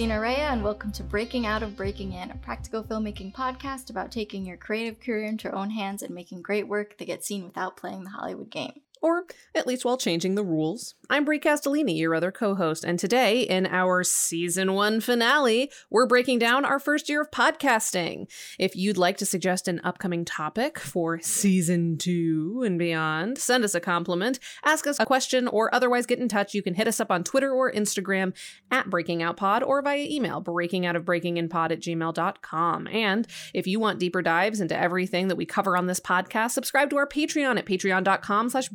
Christina Raia, and welcome to Breaking Out of Breaking In, a practical filmmaking podcast about taking your creative career into your own hands and making great work that gets seen without playing the Hollywood game or at least while changing the rules. I'm Bri Castellini, your other co host, and today in our season one finale, we're breaking down our first year of podcasting. If you'd like to suggest an upcoming topic for season two and beyond, send us a compliment, ask us a question, or otherwise get in touch, you can hit us up on Twitter or Instagram at Breaking Out Pod or via email, breaking out of breaking in pod at gmail.com. And if you want deeper dives into everything that we cover on this podcast, subscribe to our Patreon at patreon.com slash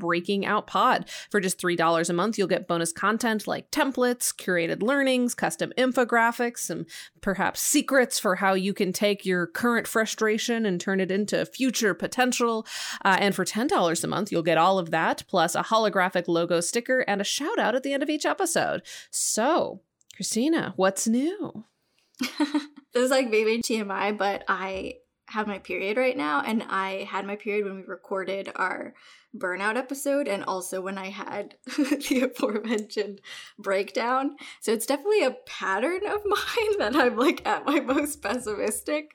Out Pod. For just $3 a month, you'll get bonus content like templates, curated learnings, custom infographics, and perhaps secrets for how you can take your current frustration and turn it into future potential. Uh, and for $10 a month, you'll get all of that, plus a holographic logo sticker and a shout out at the end of each episode. So, Christina, what's new? this is like maybe TMI, but I have my period right now, and I had my period when we recorded our burnout episode and also when I had the aforementioned breakdown. So it's definitely a pattern of mine that I'm like at my most pessimistic.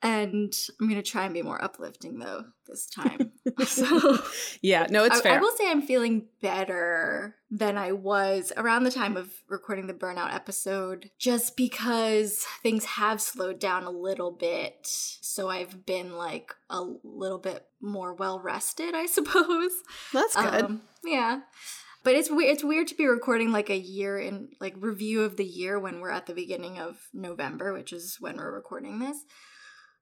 And I'm gonna try and be more uplifting though this time. so yeah, no, it's I, fair. I will say I'm feeling better than I was around the time of recording the burnout episode, just because things have slowed down a little bit. So I've been like a little bit more well rested, I suppose. That's good. Um, yeah. But it's weird. It's weird to be recording like a year in like review of the year when we're at the beginning of November, which is when we're recording this.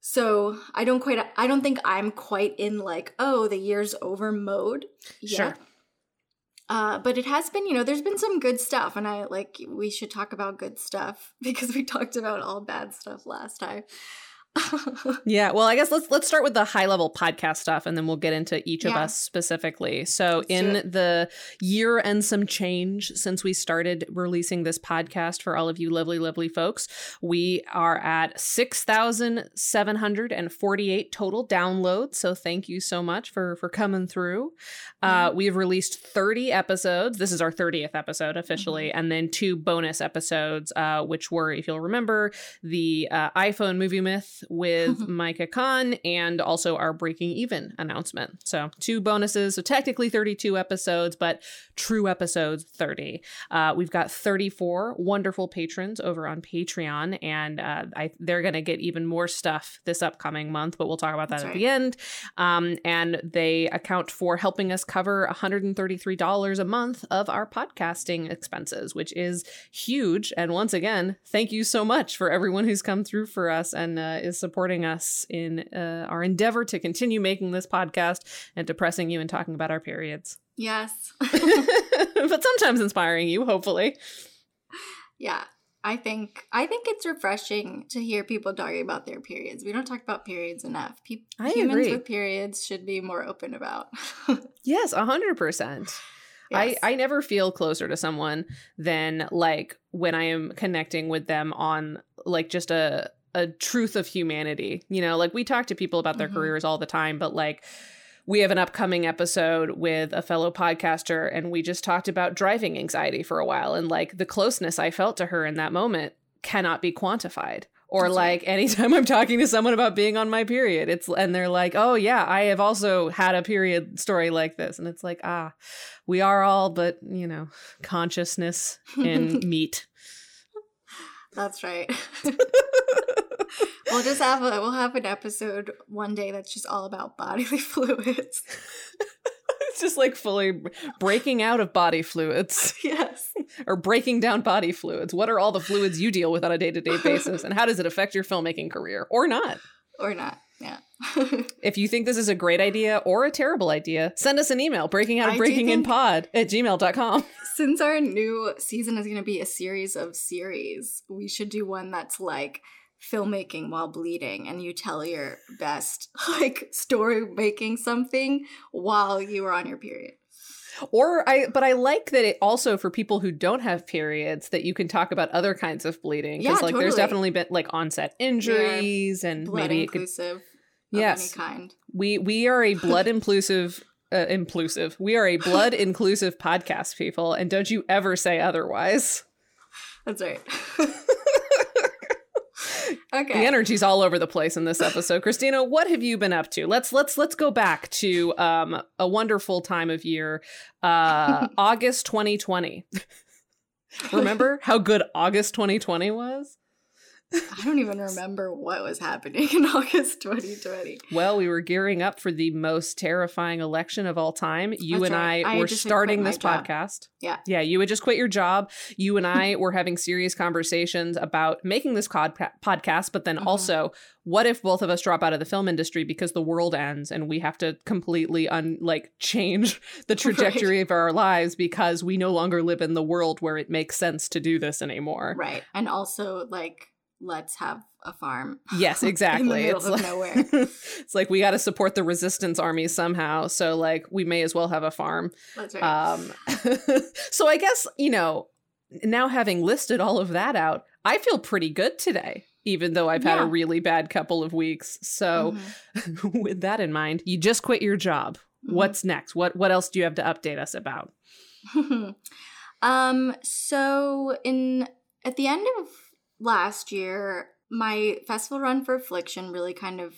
So I don't quite I don't think I'm quite in like, oh, the year's over mode yet. Sure. Uh, but it has been, you know, there's been some good stuff, and I like we should talk about good stuff because we talked about all bad stuff last time yeah, well, I guess let's let's start with the high level podcast stuff, and then we'll get into each yeah. of us specifically. So, let's in the year and some change since we started releasing this podcast for all of you lovely, lovely folks, we are at six thousand seven hundred and forty eight total downloads. So, thank you so much for for coming through. Uh, we have released thirty episodes. This is our thirtieth episode officially, mm-hmm. and then two bonus episodes, uh, which were, if you'll remember, the uh, iPhone movie myth with Micah Khan and also our Breaking Even announcement. So, two bonuses. So, technically 32 episodes, but true episodes 30. Uh, we've got 34 wonderful patrons over on Patreon, and uh, I, they're going to get even more stuff this upcoming month, but we'll talk about that That's at right. the end. Um, and they account for helping us cover $133 a month of our podcasting expenses, which is huge. And once again, thank you so much for everyone who's come through for us and uh, is supporting us in uh, our endeavor to continue making this podcast and depressing you and talking about our periods. Yes. but sometimes inspiring you, hopefully. Yeah. I think I think it's refreshing to hear people talking about their periods. We don't talk about periods enough. People, I humans agree. with periods should be more open about. yes, a hundred percent. I, I never feel closer to someone than like when I am connecting with them on like just a a truth of humanity. You know, like we talk to people about their mm-hmm. careers all the time, but like we have an upcoming episode with a fellow podcaster and we just talked about driving anxiety for a while and like the closeness I felt to her in that moment cannot be quantified. Or That's like right. anytime I'm talking to someone about being on my period, it's and they're like, "Oh yeah, I have also had a period story like this." And it's like, "Ah, we are all but, you know, consciousness and meat." That's right. we'll just have a we'll have an episode one day that's just all about bodily fluids. it's just like fully breaking out of body fluids. Yes. or breaking down body fluids. What are all the fluids you deal with on a day-to-day basis and how does it affect your filmmaking career or not? Or not. Yeah. if you think this is a great idea or a terrible idea, send us an email, breaking out of breaking in pod at gmail.com. Since our new season is going to be a series of series, we should do one that's like filmmaking while bleeding and you tell your best like story making something while you are on your period. Or i but i like that it also for people who don't have periods that you can talk about other kinds of bleeding. Because yeah, like totally. there's definitely been like onset injuries yeah, and maybe inclusive could, yes. kind. We we are a blood inclusive uh, inclusive. We are a blood inclusive podcast people and don't you ever say otherwise. That's right Okay. The energy's all over the place in this episode. Christina, what have you been up to? Let's let's let's go back to um, a wonderful time of year, uh, August 2020. Remember how good August 2020 was? I don't even remember what was happening in August 2020. Well, we were gearing up for the most terrifying election of all time. You That's and right. I, I were starting this podcast. Yeah. Yeah, you would just quit your job. You and I were having serious conversations about making this podcast, but then mm-hmm. also what if both of us drop out of the film industry because the world ends and we have to completely un like change the trajectory right. of our lives because we no longer live in the world where it makes sense to do this anymore. Right. And also like let's have a farm. Yes, exactly. it's like, nowhere. it's like we got to support the resistance army somehow. So like we may as well have a farm. That's right. Um, so I guess you know now having listed all of that out, I feel pretty good today. Even though I've had yeah. a really bad couple of weeks. So, mm-hmm. with that in mind, you just quit your job. Mm-hmm. What's next? What What else do you have to update us about? um. So, in at the end of last year, my festival run for Affliction really kind of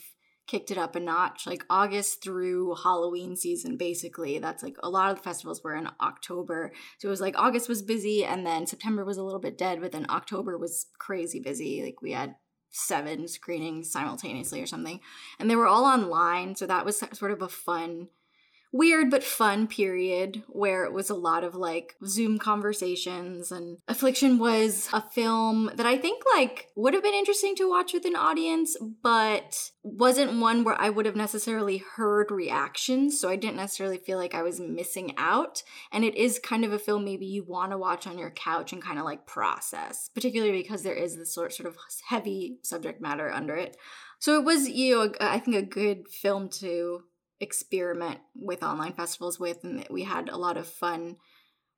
kicked it up a notch. Like August through Halloween season, basically. That's like a lot of the festivals were in October. So it was like August was busy and then September was a little bit dead, but then October was crazy busy. Like we had seven screenings simultaneously or something. And they were all online. So that was sort of a fun weird but fun period where it was a lot of like Zoom conversations and Affliction was a film that I think like would have been interesting to watch with an audience, but wasn't one where I would have necessarily heard reactions, so I didn't necessarily feel like I was missing out. And it is kind of a film maybe you want to watch on your couch and kind of like process, particularly because there is this sort sort of heavy subject matter under it. So it was, you know, I think a good film to experiment with online festivals with and we had a lot of fun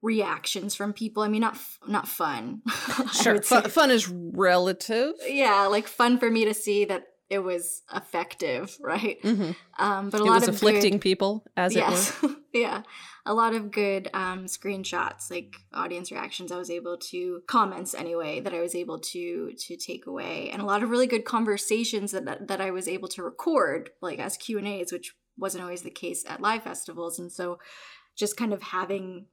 reactions from people. I mean not not fun. Sure fun, fun is relative. Yeah like fun for me to see that it was effective right? Mm-hmm. um but a it lot was of afflicting good, people as yes. it were. yeah. A lot of good um screenshots like audience reactions i was able to comments anyway that i was able to to take away and a lot of really good conversations that that i was able to record like as q and a's which wasn't always the case at live festivals. And so just kind of having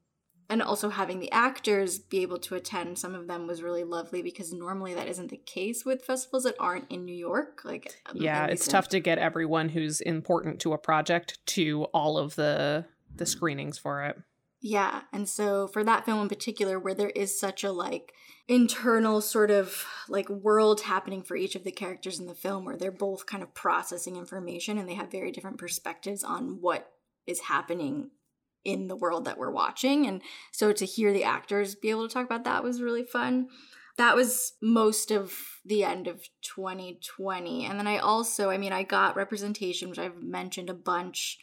and also having the actors be able to attend some of them was really lovely because normally that isn't the case with festivals that aren't in New York like yeah it's tough to get everyone who's important to a project to all of the the screenings for it yeah and so for that film in particular where there is such a like internal sort of like world happening for each of the characters in the film where they're both kind of processing information and they have very different perspectives on what is happening in the world that we're watching. And so to hear the actors be able to talk about that was really fun. That was most of the end of 2020 and then i also i mean i got representation which i've mentioned a bunch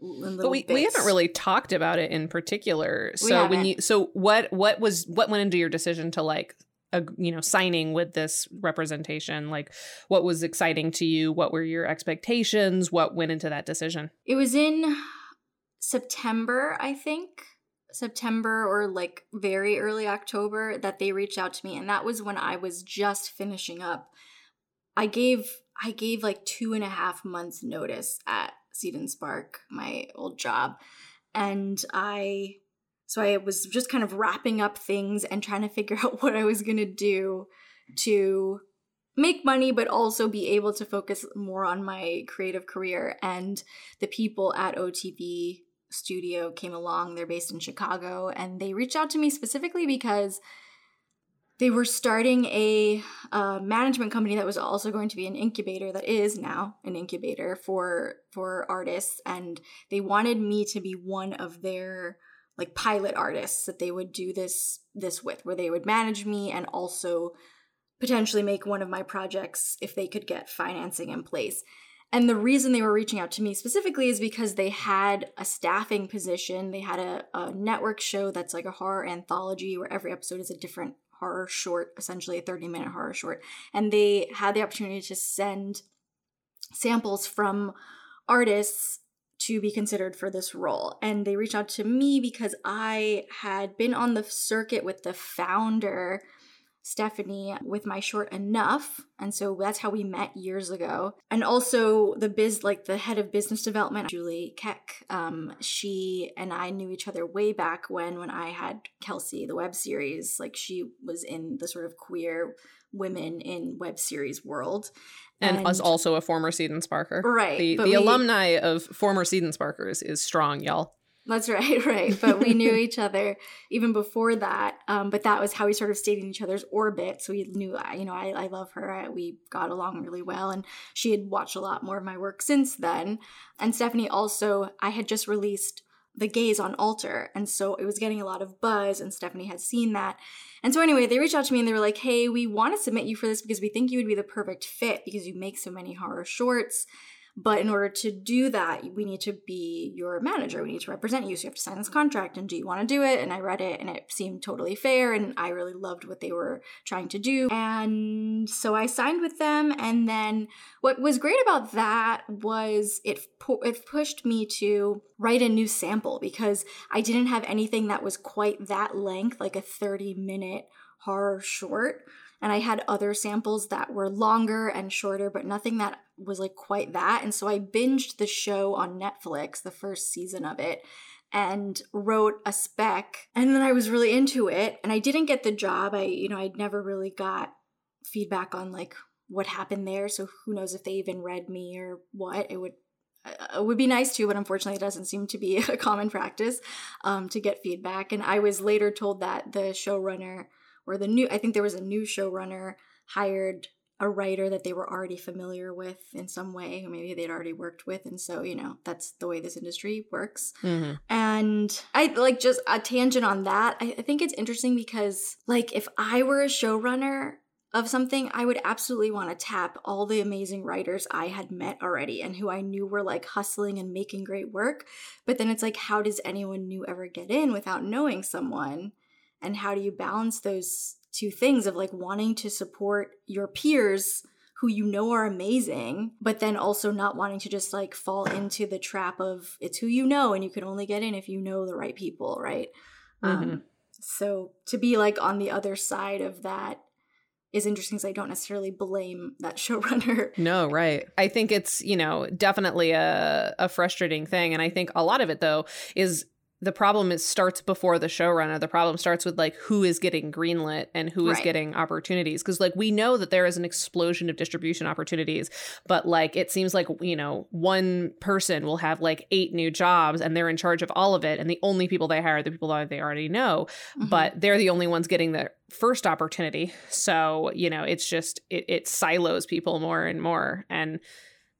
but we, we haven't really talked about it in particular. So when you so what what was what went into your decision to like a, you know signing with this representation? Like what was exciting to you? What were your expectations? What went into that decision? It was in september i think. September or like very early october that they reached out to me and that was when i was just finishing up. I gave i gave like two and a half months notice at Seed and Spark, my old job. And I, so I was just kind of wrapping up things and trying to figure out what I was going to do to make money, but also be able to focus more on my creative career. And the people at OTV Studio came along. They're based in Chicago and they reached out to me specifically because they were starting a uh, management company that was also going to be an incubator that is now an incubator for for artists and they wanted me to be one of their like pilot artists that they would do this this with where they would manage me and also potentially make one of my projects if they could get financing in place and the reason they were reaching out to me specifically is because they had a staffing position. They had a, a network show that's like a horror anthology where every episode is a different horror short, essentially a 30 minute horror short. And they had the opportunity to send samples from artists to be considered for this role. And they reached out to me because I had been on the circuit with the founder Stephanie with my short Enough. And so that's how we met years ago. And also the biz, like the head of business development, Julie Keck, um, she and I knew each other way back when, when I had Kelsey, the web series. Like she was in the sort of queer women in web series world. And, and us also a former Seed and Sparker. Right. The, the we, alumni of former Seed and Sparkers is strong, y'all. That's right, right. But we knew each other even before that. Um, but that was how we sort of stayed in each other's orbit. So we knew, you know, I, I love her. I, we got along really well. And she had watched a lot more of my work since then. And Stephanie also, I had just released The Gaze on Alter. And so it was getting a lot of buzz. And Stephanie had seen that. And so anyway, they reached out to me and they were like, hey, we want to submit you for this because we think you would be the perfect fit because you make so many horror shorts but in order to do that, we need to be your manager. We need to represent you. So you have to sign this contract. And do you want to do it? And I read it and it seemed totally fair. And I really loved what they were trying to do. And so I signed with them. And then what was great about that was it, it pushed me to write a new sample because I didn't have anything that was quite that length, like a 30 minute horror short and I had other samples that were longer and shorter, but nothing that was like quite that. And so I binged the show on Netflix, the first season of it, and wrote a spec. And then I was really into it. And I didn't get the job. I, you know, I'd never really got feedback on like what happened there. So who knows if they even read me or what. It would uh, it would be nice to, but unfortunately, it doesn't seem to be a common practice um, to get feedback. And I was later told that the showrunner or the new, I think there was a new showrunner hired a writer that they were already familiar with in some way, or maybe they'd already worked with. And so, you know, that's the way this industry works. Mm-hmm. And I like just a tangent on that. I, I think it's interesting because, like, if I were a showrunner, of something, I would absolutely want to tap all the amazing writers I had met already and who I knew were like hustling and making great work. But then it's like, how does anyone new ever get in without knowing someone? And how do you balance those two things of like wanting to support your peers who you know are amazing, but then also not wanting to just like fall into the trap of it's who you know and you can only get in if you know the right people, right? Mm-hmm. Um, so to be like on the other side of that is interesting because I don't necessarily blame that showrunner. No, right. I think it's, you know, definitely a, a frustrating thing. And I think a lot of it, though, is the problem is starts before the showrunner. The problem starts with like who is getting greenlit and who is right. getting opportunities. Because like we know that there is an explosion of distribution opportunities, but like it seems like you know one person will have like eight new jobs and they're in charge of all of it, and the only people they hire are the people that they already know, mm-hmm. but they're the only ones getting the first opportunity. So you know it's just it, it silos people more and more and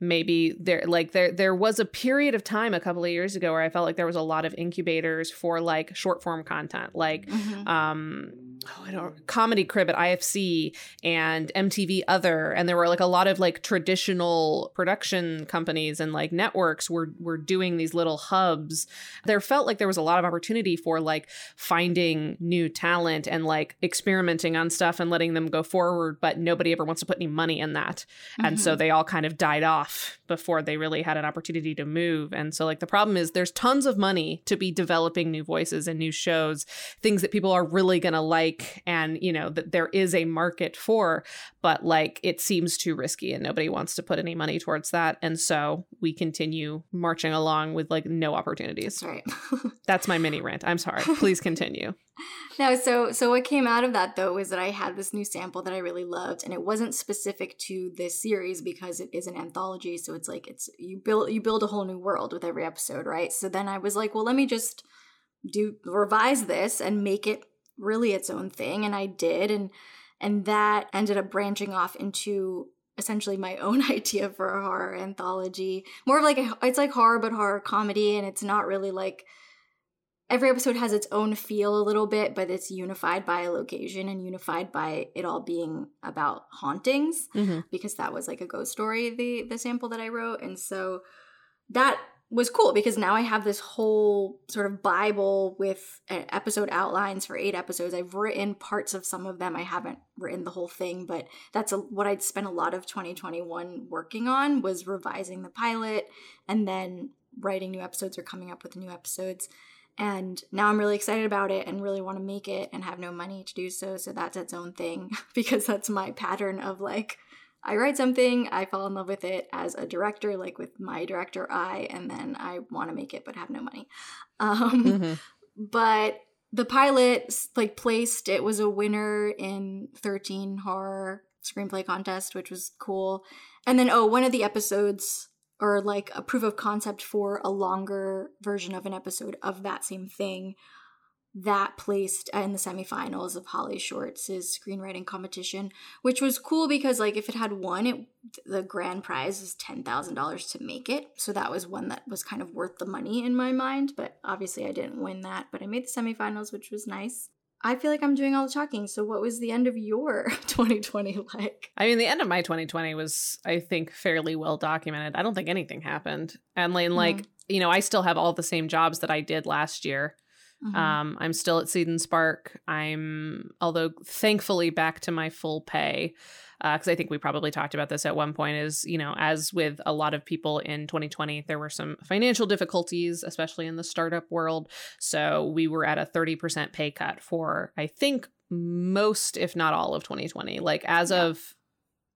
maybe there like there there was a period of time a couple of years ago where I felt like there was a lot of incubators for like short form content like mm-hmm. um oh, I don't comedy crib at IFC and MTV other and there were like a lot of like traditional production companies and like networks were were doing these little hubs there felt like there was a lot of opportunity for like finding new talent and like experimenting on stuff and letting them go forward but nobody ever wants to put any money in that mm-hmm. and so mm-hmm. they all kind of died off off before they really had an opportunity to move. And so, like, the problem is there's tons of money to be developing new voices and new shows, things that people are really going to like, and, you know, that there is a market for, but like, it seems too risky and nobody wants to put any money towards that. And so we continue marching along with like no opportunities. That's right. That's my mini rant. I'm sorry. Please continue. no, so so what came out of that though was that I had this new sample that I really loved, and it wasn't specific to this series because it is an anthology. So it's like it's you build you build a whole new world with every episode, right? So then I was like, well, let me just do revise this and make it really its own thing, and I did, and and that ended up branching off into essentially my own idea for a horror anthology more of like a, it's like horror but horror comedy and it's not really like every episode has its own feel a little bit, but it's unified by a location and unified by it all being about hauntings mm-hmm. because that was like a ghost story the the sample that I wrote and so that was cool because now I have this whole sort of Bible with episode outlines for eight episodes. I've written parts of some of them. I haven't written the whole thing, but that's a, what I'd spent a lot of 2021 working on was revising the pilot and then writing new episodes or coming up with new episodes And now I'm really excited about it and really want to make it and have no money to do so. So that's its own thing because that's my pattern of like, I write something, I fall in love with it as a director, like with my director eye, and then I want to make it but have no money. Um, mm-hmm. But the pilot like placed it was a winner in 13 horror screenplay contest, which was cool. And then oh, one of the episodes or like a proof of concept for a longer version of an episode of that same thing that placed in the semifinals of HollyShorts' screenwriting competition, which was cool because like if it had won, it the grand prize was ten thousand dollars to make it. So that was one that was kind of worth the money in my mind. But obviously I didn't win that, but I made the semifinals, which was nice. I feel like I'm doing all the talking. So, what was the end of your 2020 like? I mean, the end of my 2020 was, I think, fairly well documented. I don't think anything happened. And like, mm-hmm. you know, I still have all the same jobs that I did last year. Mm-hmm. Um, I'm still at Seed and Spark. I'm, although thankfully, back to my full pay because uh, I think we probably talked about this at one point. Is you know, as with a lot of people in 2020, there were some financial difficulties, especially in the startup world. So we were at a 30% pay cut for I think most, if not all, of 2020. Like as yeah. of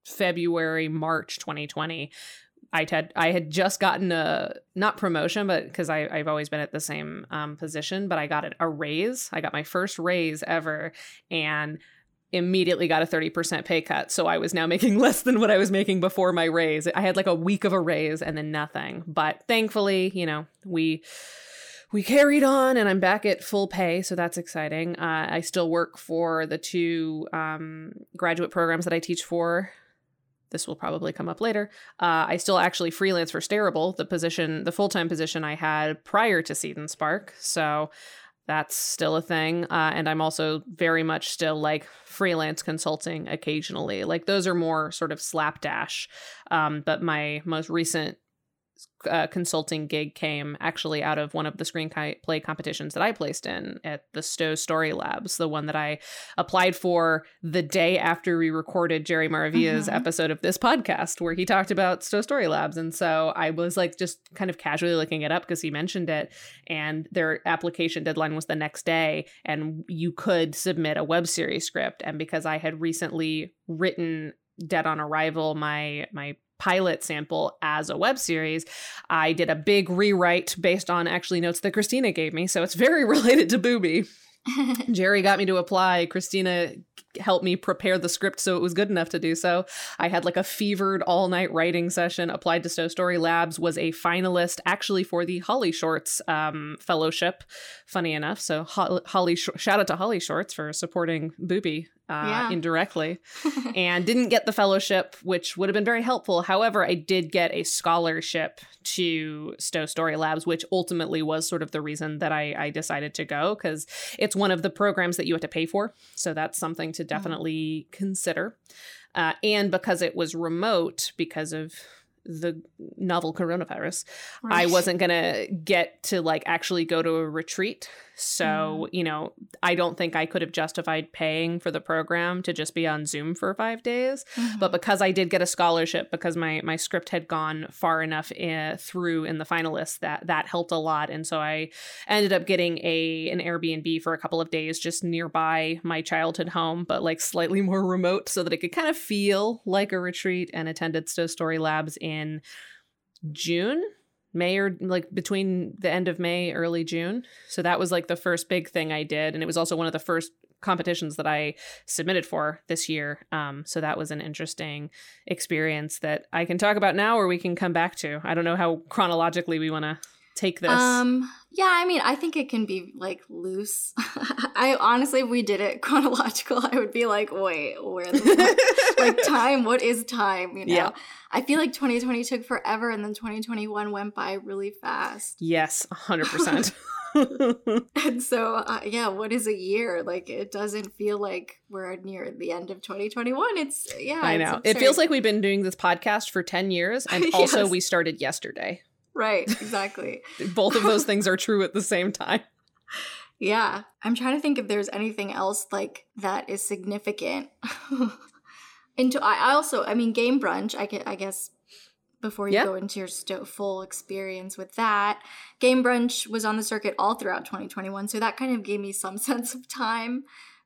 February, March 2020, I had I had just gotten a not promotion, but because I I've always been at the same um, position, but I got a raise. I got my first raise ever, and immediately got a 30% pay cut. So I was now making less than what I was making before my raise. I had like a week of a raise and then nothing. But thankfully, you know, we we carried on and I'm back at full pay, so that's exciting. Uh, I still work for the two um, graduate programs that I teach for. This will probably come up later. Uh, I still actually freelance for Stareable, the position, the full time position I had prior to Seed and Spark. So that's still a thing. Uh, and I'm also very much still like freelance consulting occasionally. Like those are more sort of slapdash. Um, but my most recent uh, consulting gig came actually out of one of the screenplay competitions that I placed in at the Stowe Story Labs, the one that I applied for the day after we recorded Jerry Maravilla's mm-hmm. episode of this podcast, where he talked about Stowe Story Labs. And so I was like just kind of casually looking it up because he mentioned it, and their application deadline was the next day, and you could submit a web series script. And because I had recently written Dead on Arrival, my my pilot sample as a web series. I did a big rewrite based on actually notes that Christina gave me, so it's very related to Booby. Jerry got me to apply. Christina helped me prepare the script so it was good enough to do so. I had like a fevered all night writing session, applied to Stowe Story Labs, was a finalist actually for the HollyShorts um, fellowship, funny enough. So, Holly, shout out to HollyShorts for supporting Booby uh, yeah. indirectly and didn't get the fellowship, which would have been very helpful. However, I did get a scholarship to Stowe Story Labs, which ultimately was sort of the reason that I, I decided to go because it's one of the programs that you have to pay for. So that's something to mm. definitely mm. consider. Uh, and because it was remote, because of the novel coronavirus, right. I wasn't going to get to like actually go to a retreat so, mm. you know, I don't think I could have justified paying for the program to just be on Zoom for five days. Mm-hmm. But because I did get a scholarship, because my my script had gone far enough in, eh, through in the finalists, that that helped a lot. And so I ended up getting a an Airbnb for a couple of days just nearby my childhood home, but like slightly more remote, so that it could kind of feel like a retreat. And attended Stowe Story Labs in June May or like between the end of May, early June. So that was like the first big thing I did. And it was also one of the first competitions that I submitted for this year. Um, so that was an interesting experience that I can talk about now or we can come back to. I don't know how chronologically we want to take this? Um, yeah, I mean, I think it can be like loose. I honestly, if we did it chronological, I would be like, wait, where the like time? What is time? You know, yeah. I feel like 2020 took forever, and then 2021 went by really fast. Yes, hundred percent. and so, uh, yeah, what is a year? Like, it doesn't feel like we're near the end of 2021. It's yeah, I know. It feels like we've been doing this podcast for 10 years, and also yes. we started yesterday. Right, exactly. Both of those things are true at the same time. Yeah. I'm trying to think if there's anything else like that is significant. Into I also I mean game brunch I, I guess before you yeah. go into your st- full experience with that. Game Brunch was on the circuit all throughout 2021, so that kind of gave me some sense of time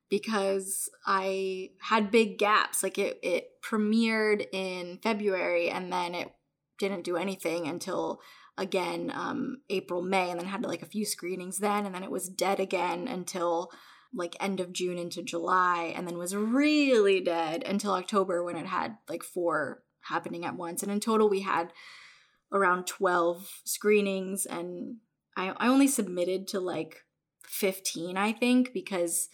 because I had big gaps. Like it, it premiered in February and then it didn't do anything until again um, April, May, and then had like a few screenings then, and then it was dead again until like end of June into July, and then was really dead until October when it had like four happening at once. And in total, we had around 12 screenings, and I, I only submitted to like 15, I think, because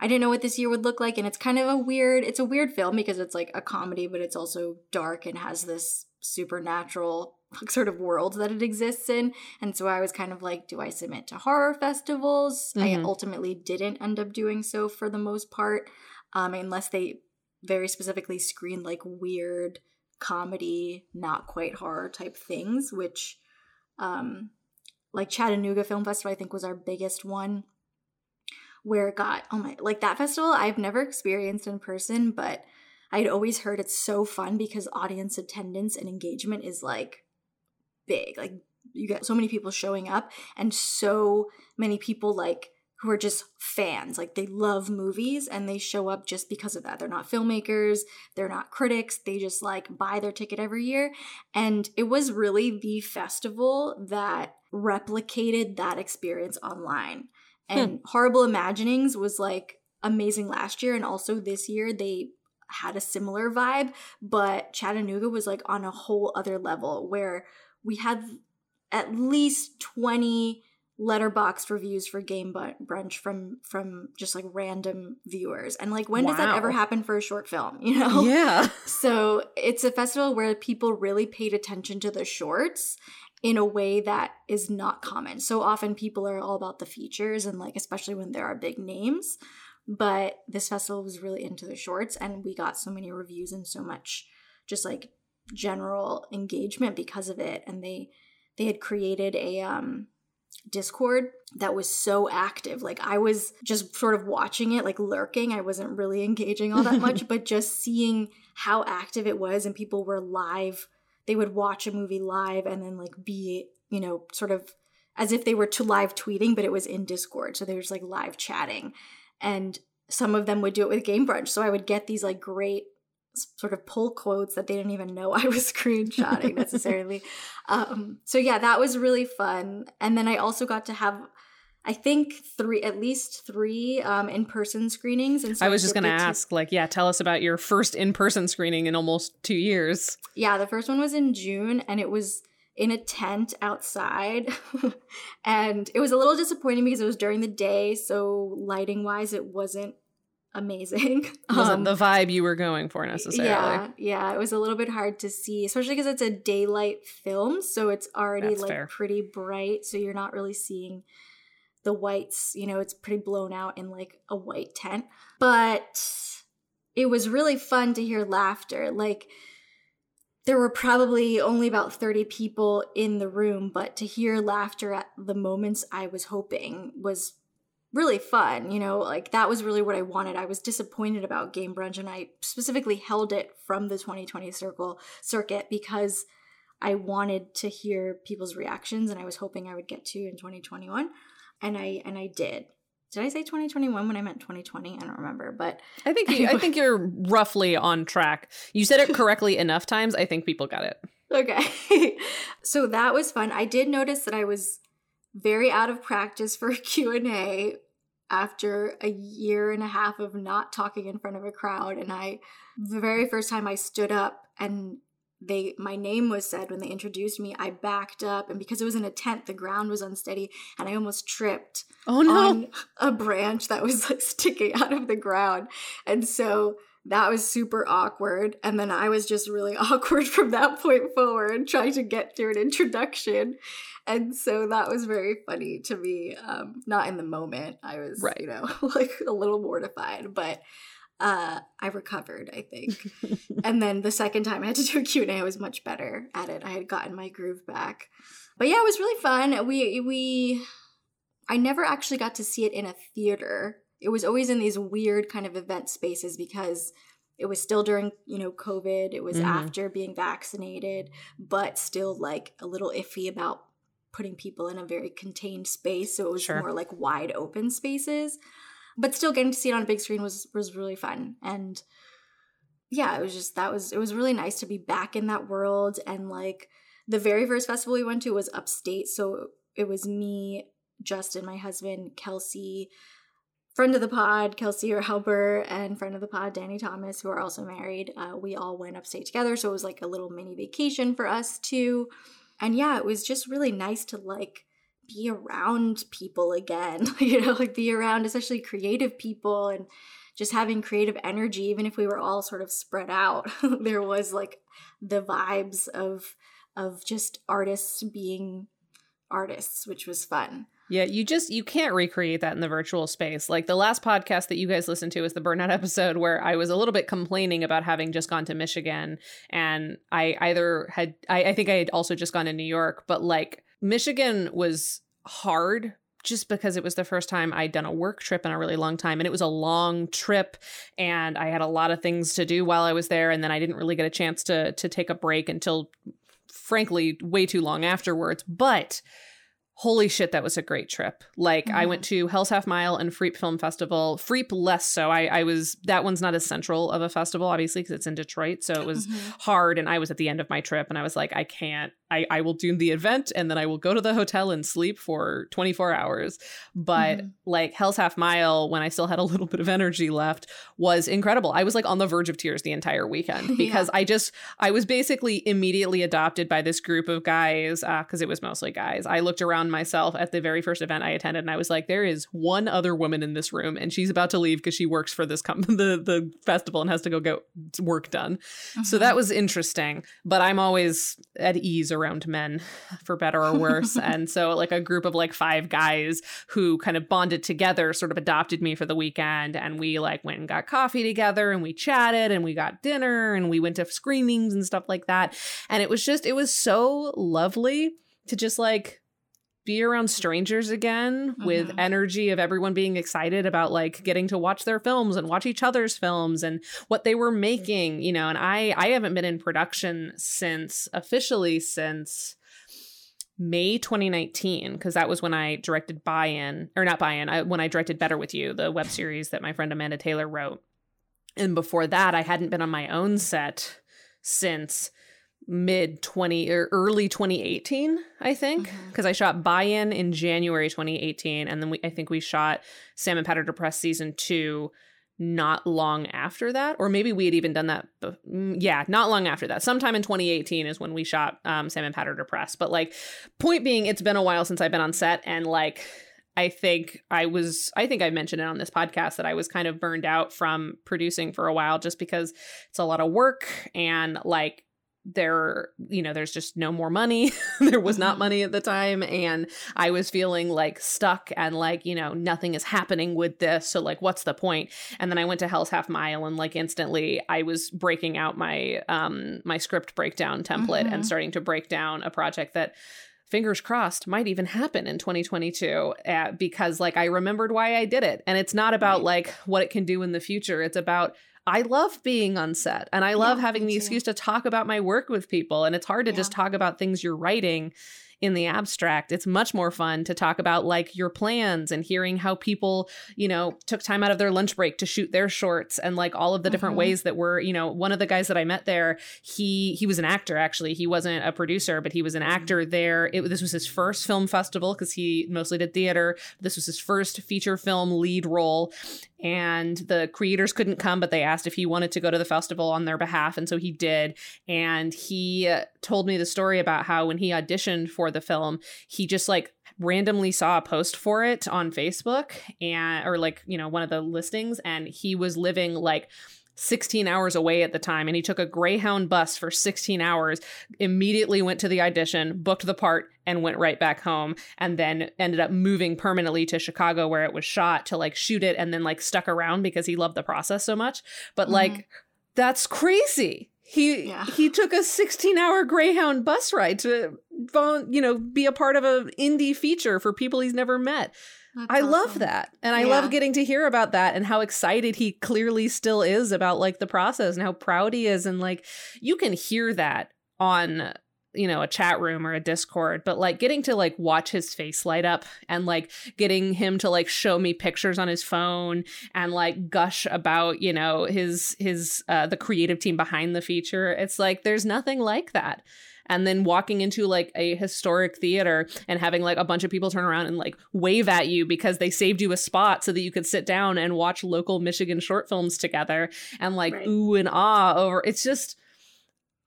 I didn't know what this year would look like. And it's kind of a weird, it's a weird film because it's like a comedy, but it's also dark and has this supernatural sort of world that it exists in. And so I was kind of like, do I submit to horror festivals? Mm-hmm. I ultimately didn't end up doing so for the most part, um, unless they very specifically screened like weird comedy, not quite horror type things, which um like Chattanooga Film Festival I think was our biggest one where it got oh my like that festival I've never experienced in person, but I'd always heard it's so fun because audience attendance and engagement is like big. Like you get so many people showing up and so many people like who are just fans. Like they love movies and they show up just because of that. They're not filmmakers, they're not critics, they just like buy their ticket every year. And it was really the festival that replicated that experience online. Hmm. And hmm. Horrible Imaginings was like amazing last year and also this year they had a similar vibe, but Chattanooga was like on a whole other level where we had at least 20 Letterboxd reviews for game brunch from from just like random viewers. And like when wow. does that ever happen for a short film you know? Yeah. So it's a festival where people really paid attention to the shorts in a way that is not common. So often people are all about the features and like especially when there are big names. But this festival was really into the shorts and we got so many reviews and so much just like general engagement because of it and they they had created a um Discord that was so active. Like I was just sort of watching it, like lurking. I wasn't really engaging all that much, but just seeing how active it was and people were live. They would watch a movie live and then like be, you know, sort of as if they were to live tweeting, but it was in Discord. So they were just like live chatting. And some of them would do it with Game Brunch. So I would get these like great sort of pull quotes that they didn't even know I was screenshotting necessarily. um, so yeah, that was really fun. And then I also got to have, I think three, at least three um, in-person screenings. And so I was just going to ask, like, yeah, tell us about your first in-person screening in almost two years. Yeah, the first one was in June, and it was in a tent outside. and it was a little disappointing because it was during the day, so lighting wise, it wasn't amazing. Wasn't um, the vibe you were going for necessarily. Yeah, yeah. It was a little bit hard to see, especially because it's a daylight film, so it's already That's like fair. pretty bright, so you're not really seeing the whites. You know, it's pretty blown out in like a white tent. But it was really fun to hear laughter. Like there were probably only about 30 people in the room, but to hear laughter at the moments I was hoping was really fun. You know, like that was really what I wanted. I was disappointed about Game Brunch and I specifically held it from the 2020 circle circuit because I wanted to hear people's reactions and I was hoping I would get to in 2021 and I and I did. Did I say 2021 when I meant 2020? I don't remember, but I think you, I think you're roughly on track. You said it correctly enough times. I think people got it. Okay. so that was fun. I did notice that I was very out of practice for a Q&A after a year and a half of not talking in front of a crowd. And I the very first time I stood up and they my name was said when they introduced me I backed up. And because it was in a tent the ground was unsteady and I almost tripped oh no. on a branch that was like sticking out of the ground. And so that was super awkward. And then I was just really awkward from that point forward, trying to get through an introduction. And so that was very funny to me. Um, not in the moment. I was, right. you know, like a little mortified, but uh, I recovered, I think. and then the second time I had to do a Q&A, I was much better at it. I had gotten my groove back. But yeah, it was really fun. We, we, I never actually got to see it in a theater it was always in these weird kind of event spaces because it was still during, you know, COVID. It was mm-hmm. after being vaccinated, but still like a little iffy about putting people in a very contained space. So it was sure. more like wide open spaces. But still getting to see it on a big screen was was really fun. And yeah, it was just that was it was really nice to be back in that world and like the very first festival we went to was upstate, so it was me, Justin, my husband, Kelsey, friend of the pod, Kelsey or Helper, and friend of the pod, Danny Thomas, who are also married. Uh, we all went upstate together, so it was like a little mini vacation for us too. And yeah, it was just really nice to like be around people again, you know, like be around especially creative people and just having creative energy, even if we were all sort of spread out. there was like the vibes of of just artists being artists, which was fun. Yeah, you just you can't recreate that in the virtual space. Like the last podcast that you guys listened to is the burnout episode where I was a little bit complaining about having just gone to Michigan and I either had I, I think I had also just gone to New York, but like Michigan was hard just because it was the first time I'd done a work trip in a really long time. And it was a long trip and I had a lot of things to do while I was there. And then I didn't really get a chance to to take a break until frankly way too long afterwards. But holy shit, that was a great trip. Like mm-hmm. I went to Hell's Half Mile and Freep Film Festival. Freep less so. I, I was that one's not as central of a festival, obviously, because it's in Detroit. So it was mm-hmm. hard. And I was at the end of my trip and I was like, I can't, I, I will do the event and then I will go to the hotel and sleep for 24 hours. But mm-hmm. like Hell's Half Mile, when I still had a little bit of energy left, was incredible. I was like on the verge of tears the entire weekend because yeah. I just, I was basically immediately adopted by this group of guys because uh, it was mostly guys. I looked around myself at the very first event I attended and I was like, there is one other woman in this room and she's about to leave because she works for this com- the, the festival and has to go get work done. Mm-hmm. So that was interesting. But I'm always at ease around men for better or worse. And so like a group of like five guys who kind of bonded together sort of adopted me for the weekend. And we like went and got coffee together and we chatted and we got dinner and we went to screenings and stuff like that. And it was just it was so lovely to just like be around strangers again mm-hmm. with energy of everyone being excited about like getting to watch their films and watch each other's films and what they were making you know and i i haven't been in production since officially since May 2019, because that was when I directed Buy In, or not Buy In, I, when I directed Better With You, the web series that my friend Amanda Taylor wrote. And before that, I hadn't been on my own set since mid 20 or early 2018 i think because mm-hmm. i shot buy-in in january 2018 and then we i think we shot Sam and Pat Are Depressed season two not long after that or maybe we had even done that mm, yeah not long after that sometime in 2018 is when we shot um, Sam and Pat Are Depressed but like point being it's been a while since i've been on set and like I think I was, I think I mentioned it on this podcast that I was kind of burned out from producing for a while just because it's a lot of work and like there you know there's just no more money there was not mm-hmm. money at the time and i was feeling like stuck and like you know nothing is happening with this so like what's the point and then i went to hell's half mile and like instantly i was breaking out my um my script breakdown template mm-hmm. and starting to break down a project that fingers crossed might even happen in 2022 uh, because like i remembered why i did it and it's not about right. like what it can do in the future it's about I love being on set and I love yeah, having the excuse to talk about my work with people. And it's hard to yeah. just talk about things you're writing in the abstract. It's much more fun to talk about like your plans and hearing how people, you know, took time out of their lunch break to shoot their shorts and like all of the different mm-hmm. ways that were, you know, one of the guys that I met there, he he was an actor actually. He wasn't a producer, but he was an mm-hmm. actor there. It, this was his first film festival because he mostly did theater. This was his first feature film lead role and the creators couldn't come but they asked if he wanted to go to the festival on their behalf and so he did and he told me the story about how when he auditioned for the film he just like randomly saw a post for it on Facebook and or like you know one of the listings and he was living like 16 hours away at the time and he took a greyhound bus for 16 hours immediately went to the audition booked the part and went right back home and then ended up moving permanently to chicago where it was shot to like shoot it and then like stuck around because he loved the process so much but mm-hmm. like that's crazy he yeah. he took a 16 hour greyhound bus ride to you know be a part of an indie feature for people he's never met That's I awesome. love that. And I yeah. love getting to hear about that and how excited he clearly still is about like the process and how proud he is. And like you can hear that on you know a chat room or a discord but like getting to like watch his face light up and like getting him to like show me pictures on his phone and like gush about you know his his uh the creative team behind the feature it's like there's nothing like that and then walking into like a historic theater and having like a bunch of people turn around and like wave at you because they saved you a spot so that you could sit down and watch local Michigan short films together and like right. ooh and ah over it's just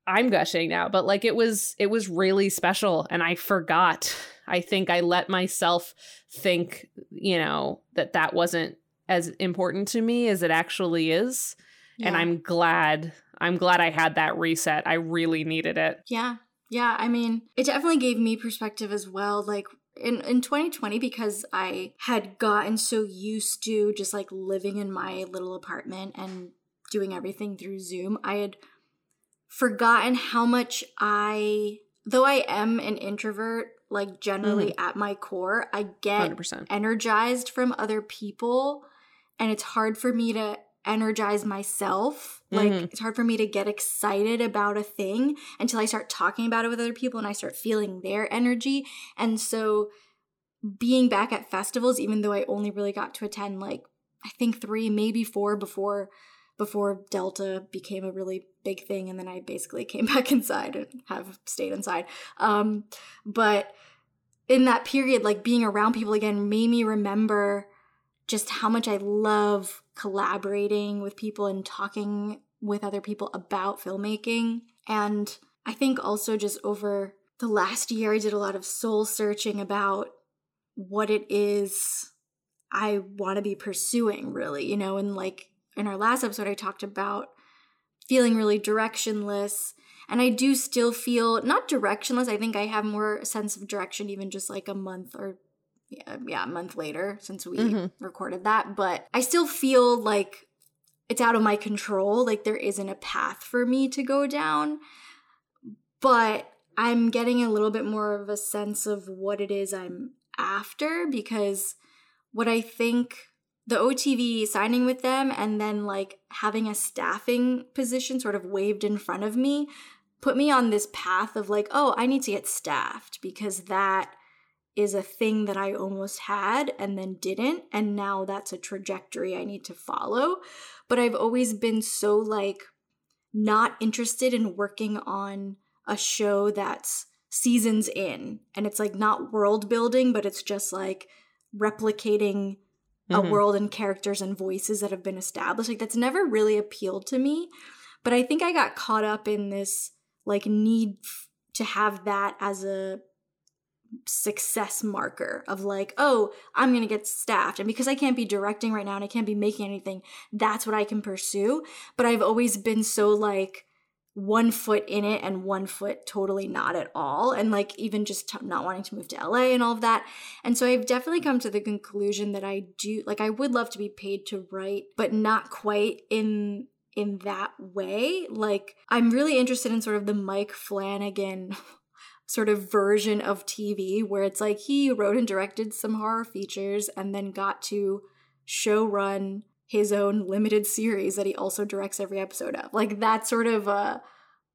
I'm gushing now, but like it was it was really special and I forgot. I think I let myself think, you know, that that wasn't as important to me as it actually is. Yeah. And I'm glad I'm glad I had that reset. I really needed it. Yeah. Yeah, I mean, it definitely gave me perspective as well like in in 2020 because I had gotten so used to just like living in my little apartment and doing everything through Zoom. I had forgotten how much I, though I am an introvert, like generally mm-hmm. at my core, I get 100%. energized from other people. And it's hard for me to energize myself. Like mm-hmm. it's hard for me to get excited about a thing until I start talking about it with other people and I start feeling their energy. And so being back at festivals, even though I only really got to attend like I think three, maybe four before before Delta became a really big thing, and then I basically came back inside and have stayed inside. Um, but in that period, like being around people again made me remember just how much I love collaborating with people and talking with other people about filmmaking. And I think also just over the last year, I did a lot of soul searching about what it is I want to be pursuing, really, you know, and like in our last episode, I talked about feeling really directionless. And I do still feel not directionless. I think I have more sense of direction even just like a month or yeah, yeah a month later since we mm-hmm. recorded that. But I still feel like it's out of my control. Like there isn't a path for me to go down. But I'm getting a little bit more of a sense of what it is I'm after because what I think the OTV signing with them and then like having a staffing position sort of waved in front of me put me on this path of like, oh, I need to get staffed because that is a thing that I almost had and then didn't. And now that's a trajectory I need to follow. But I've always been so like not interested in working on a show that's seasons in and it's like not world building, but it's just like replicating mm-hmm. a world and characters and voices that have been established. Like that's never really appealed to me. But I think I got caught up in this like need f- to have that as a success marker of like, oh, I'm going to get staffed. And because I can't be directing right now and I can't be making anything, that's what I can pursue. But I've always been so like, one foot in it and one foot totally not at all and like even just t- not wanting to move to LA and all of that. And so I've definitely come to the conclusion that I do like I would love to be paid to write but not quite in in that way. Like I'm really interested in sort of the Mike Flanagan sort of version of TV where it's like he wrote and directed some horror features and then got to show run his own limited series that he also directs every episode of. Like that sort of a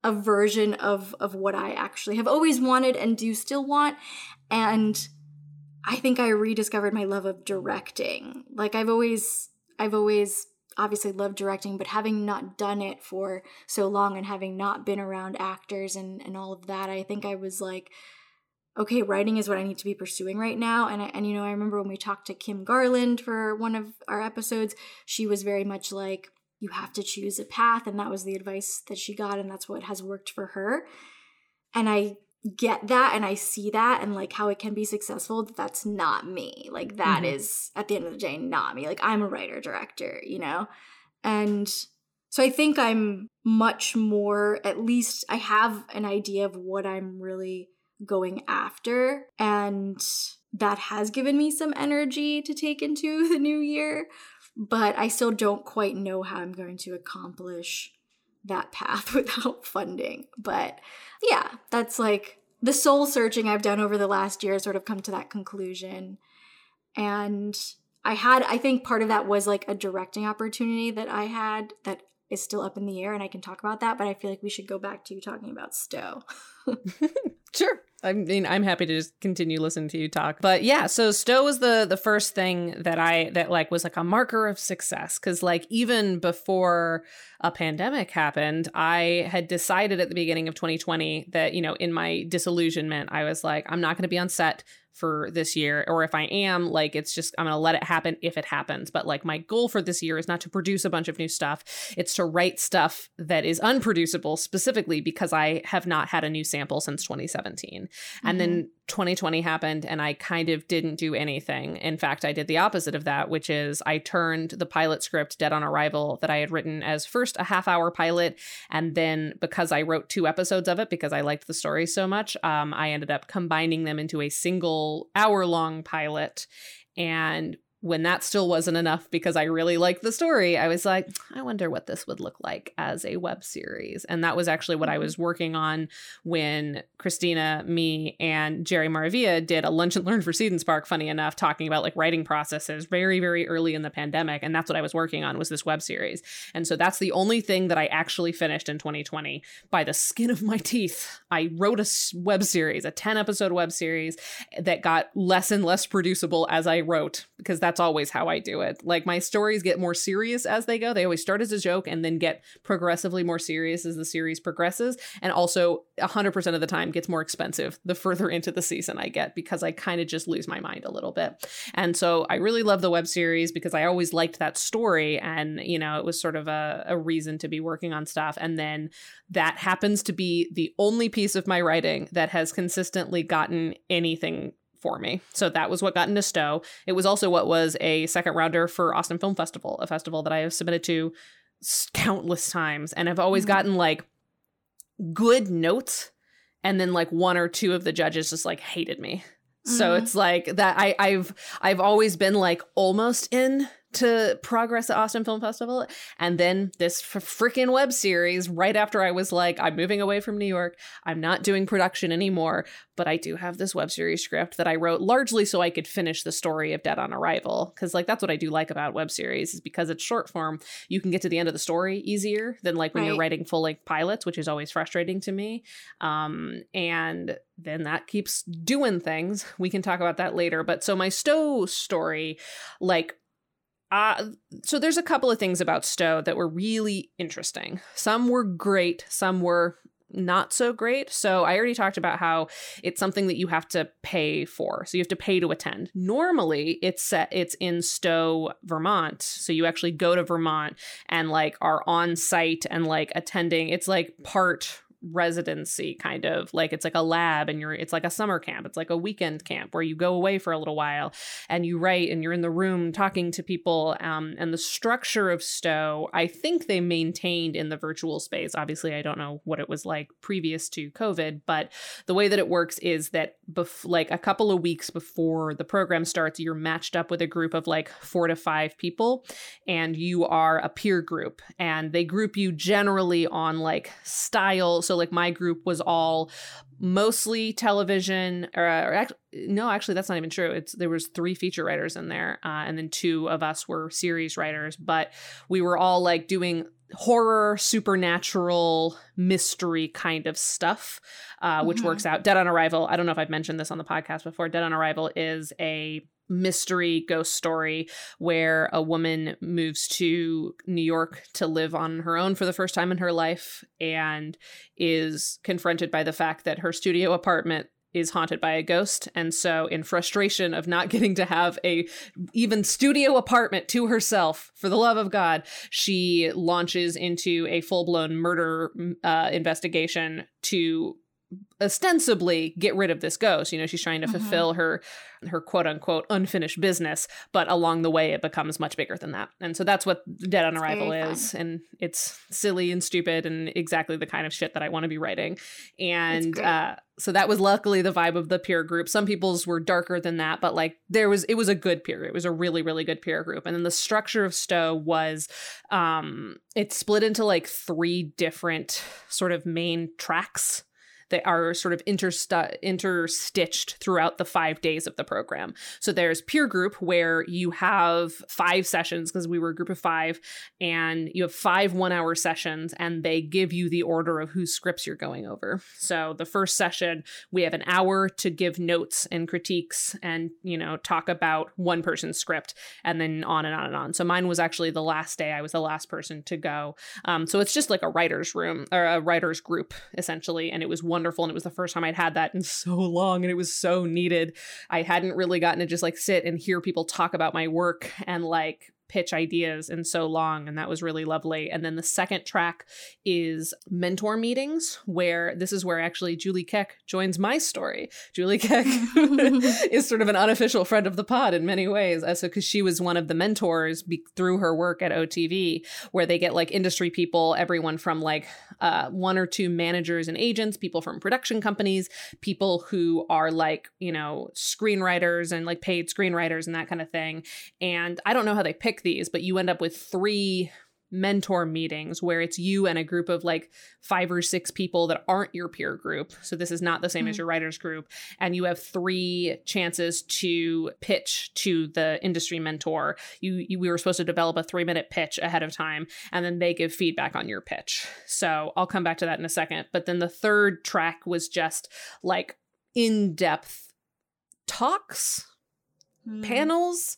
a version of of what I actually have always wanted and do still want and I think I rediscovered my love of directing. Like I've always I've always obviously loved directing, but having not done it for so long and having not been around actors and and all of that, I think I was like okay, writing is what I need to be pursuing right now. And I, and you know, I remember when we talked to Kim Garland for one of our episodes, she was very much like, you have to choose a path, and that was the advice that she got, and that's what has worked for her. And I get that and I see that and like how it can be successful. That's not me. Like that mm-hmm. is at the end of the day not me. Like I'm a writer director, you know? And so I think I'm much more, at least I have an idea of what I'm really going after. And that has given me some energy to take into the new year. But I still don't quite know how I'm going to accomplish that path without funding. But yeah, that's like the soul searching I've done over the last year sort of come to that conclusion. and I had I think part of that was like a directing opportunity that I had that is still up in the air and I can talk about that, but I feel like we should go back to you talking about Stowe. sure. I mean, I'm happy to just continue listening to you talk. But yeah, so Stowe was the the first thing that I that like was like a marker of success. Cuz like even before a pandemic happened, I had decided at the beginning of 2020 that, you know, in my disillusionment, I was like I'm not going to be on set for this year or if i am like it's just i'm gonna let it happen if it happens. But like my goal for this year is not to produce a bunch of new stuff. It's to write stuff that is unproducible specifically because i have not had a new sample since 2017 mm-hmm. and then mm-hmm. 2020 happened and I kind of didn't do anything. In fact, I did the opposite of that, which is I turned the pilot script Dead on Arrival that I had written as first a half hour pilot. And then because I wrote two episodes of it because I liked the story so much, um, I ended up combining them into a single hour long pilot. And when that still wasn't enough because I really liked the story, I was like, I wonder what this would look like as a web series. And that was actually what I was working on when Christina, me, and Jerry Maravilla did a lunch and learn for Seed and Spark, funny enough, talking about like writing processes very, very early in the pandemic. And that's what I was working on was this web series. And so that's the only thing that I actually finished in 2020 by the skin of my teeth. I wrote a web series, a 10 episode web series that got less and less producible as I wrote because that's always how I do it. Like my stories get more serious as they go. They always start as a joke and then get progressively more serious as the series progresses. And also 100% of the time gets more expensive the further into the season I get because I kind of just lose my mind a little bit. And so I really love the web series because I always liked that story and, you know, it was sort of a, a reason to be working on stuff. And then that happens to be the only piece of my writing that has consistently gotten anything for me. So that was what got into Stowe. It was also what was a second rounder for Austin Film Festival, a festival that I have submitted to countless times and have always mm-hmm. gotten like good notes and then like one or two of the judges just like hated me. Mm-hmm. So it's like that I I've I've always been like almost in to progress at Austin Film Festival. And then this f- freaking web series right after I was like, I'm moving away from New York. I'm not doing production anymore, but I do have this web series script that I wrote largely so I could finish the story of Dead on Arrival. Cause like that's what I do like about web series is because it's short form, you can get to the end of the story easier than like when right. you're writing full length pilots, which is always frustrating to me. Um, and then that keeps doing things. We can talk about that later. But so my Stowe story, like uh, so there's a couple of things about Stowe that were really interesting. Some were great, some were not so great. So I already talked about how it's something that you have to pay for. So you have to pay to attend. Normally it's set it's in Stowe, Vermont. So you actually go to Vermont and like are on site and like attending. It's like part residency kind of like it's like a lab and you're it's like a summer camp it's like a weekend camp where you go away for a little while and you write and you're in the room talking to people um, and the structure of stowe i think they maintained in the virtual space. Obviously i don't know what it was like previous to covid but the way that it works is that bef- like a couple of weeks before the program starts you're matched up with a group of like four to five people and you are a peer group. And they group you generally on like style so like my group was all mostly television or, or no actually that's not even true. It's there was three feature writers in there uh, and then two of us were series writers but we were all like doing horror supernatural mystery kind of stuff uh, which mm-hmm. works out. Dead on arrival i don't know if i've mentioned this on the podcast before. Dead on arrival is a mystery ghost story where a woman moves to New York to live on her own for the first time in her life and is confronted by the fact that her studio apartment is haunted by a ghost. And so in frustration of not getting to have a even studio apartment to herself for the love of god she launches into a full-blown murder uh, investigation to ostensibly get rid of this ghost. You know she's trying to mm-hmm. fulfill her her quote unquote unfinished business but along the way it becomes much bigger than that. And so that's what dead on arrival is. And it's silly and stupid and exactly the kind of shit that i want to be writing. And uh, so that was luckily the vibe of the peer group. Some people's were darker than that but like there was it was a good peer it was a really really good peer group. And then the structure of stowe was um it split into like three different sort of main tracks they are sort of interstu- interstitched throughout the five days of the program. So there's peer group where you have five sessions because we were a group of five, and you have five one hour sessions, and they give you the order of whose scripts you're going over. So the first session, we have an hour to give notes and critiques and, you know, talk about one person's script and then on and on and on. So mine was actually the last day. I was the last person to go. Um, so it's just like a writer's room or a writer's group, essentially. And it was wonderful. And it was the first time I'd had that in so long. And it was so needed. I hadn't really gotten to just like sit and hear people talk about my work and like pitch ideas in so long and that was really lovely. And then the second track is mentor meetings where this is where actually julie keck joins my story. Julie keck is sort of an unofficial friend of the pod in many ways uh, so because she was one of the mentors be- through her work at otv where they get like industry people everyone from like uh, one or two managers and agents people from production companies people who are like you know screenwriters and like paid screenwriters and that kind of thing. And i don't know how they pick these, but you end up with three mentor meetings where it's you and a group of like five or six people that aren't your peer group. So this is not the same mm-hmm. as mm. your writers group. And you have three chances to pitch to the industry mentor. You, you we were supposed to develop a three minute pitch ahead of time and then they give feedback on your pitch. So I'll come back to that in a second. But then the third track was just like in depth talks, mm. panels.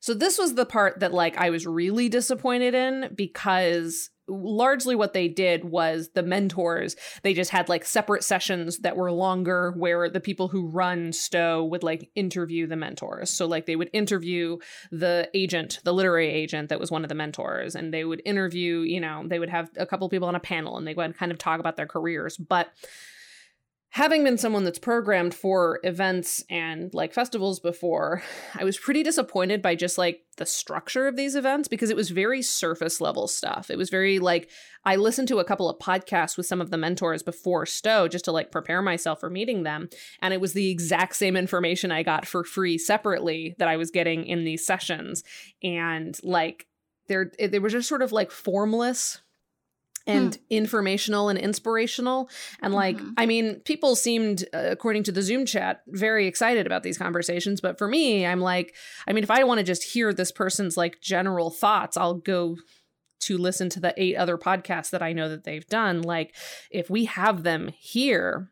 So this was the part that like I was really disappointed in because largely what they did was the mentors they just had like separate sessions that were longer where the people who run stowe would like interview the mentors. So like they would interview the agent the literary agent that was one of the mentors and they would interview you know they would have a couple people on a panel and they would kind of talk about their careers. But having been someone that's programmed for events and like festivals before, I was pretty disappointed by just like the structure of these events because it was very surface level stuff. It was very like I listened to a couple of podcasts with some of the mentors before Stowe just to like prepare myself for meeting them. And it was the exact same information I got for free separately that I was getting in these sessions. And like there, they were just sort of like formless and hmm. informational and inspirational. And like, mm-hmm. I mean, people seemed, uh, according to the Zoom chat, very excited about these conversations. But for me, I'm like, I mean, if I want to just hear this person's like general thoughts, I'll go to listen to the eight other podcasts that I know that they've done. Like, if we have them here,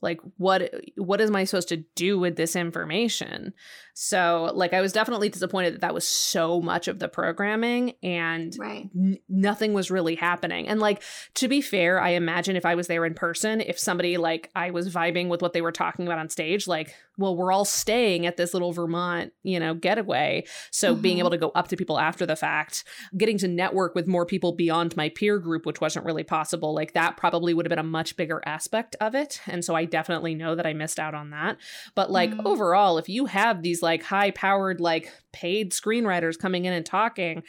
like what what am i supposed to do with this information so, like, I was definitely disappointed that that was so much of the programming and right. n- nothing was really happening. And, like, to be fair, I imagine if I was there in person, if somebody, like, I was vibing with what they were talking about on stage, like, well, we're all staying at this little Vermont, you know, getaway. So, mm-hmm. being able to go up to people after the fact, getting to network with more people beyond my peer group, which wasn't really possible, like, that probably would have been a much bigger aspect of it. And so, I definitely know that I missed out on that. But, like, mm-hmm. overall, if you have these, like high powered, like paid screenwriters coming in and talking.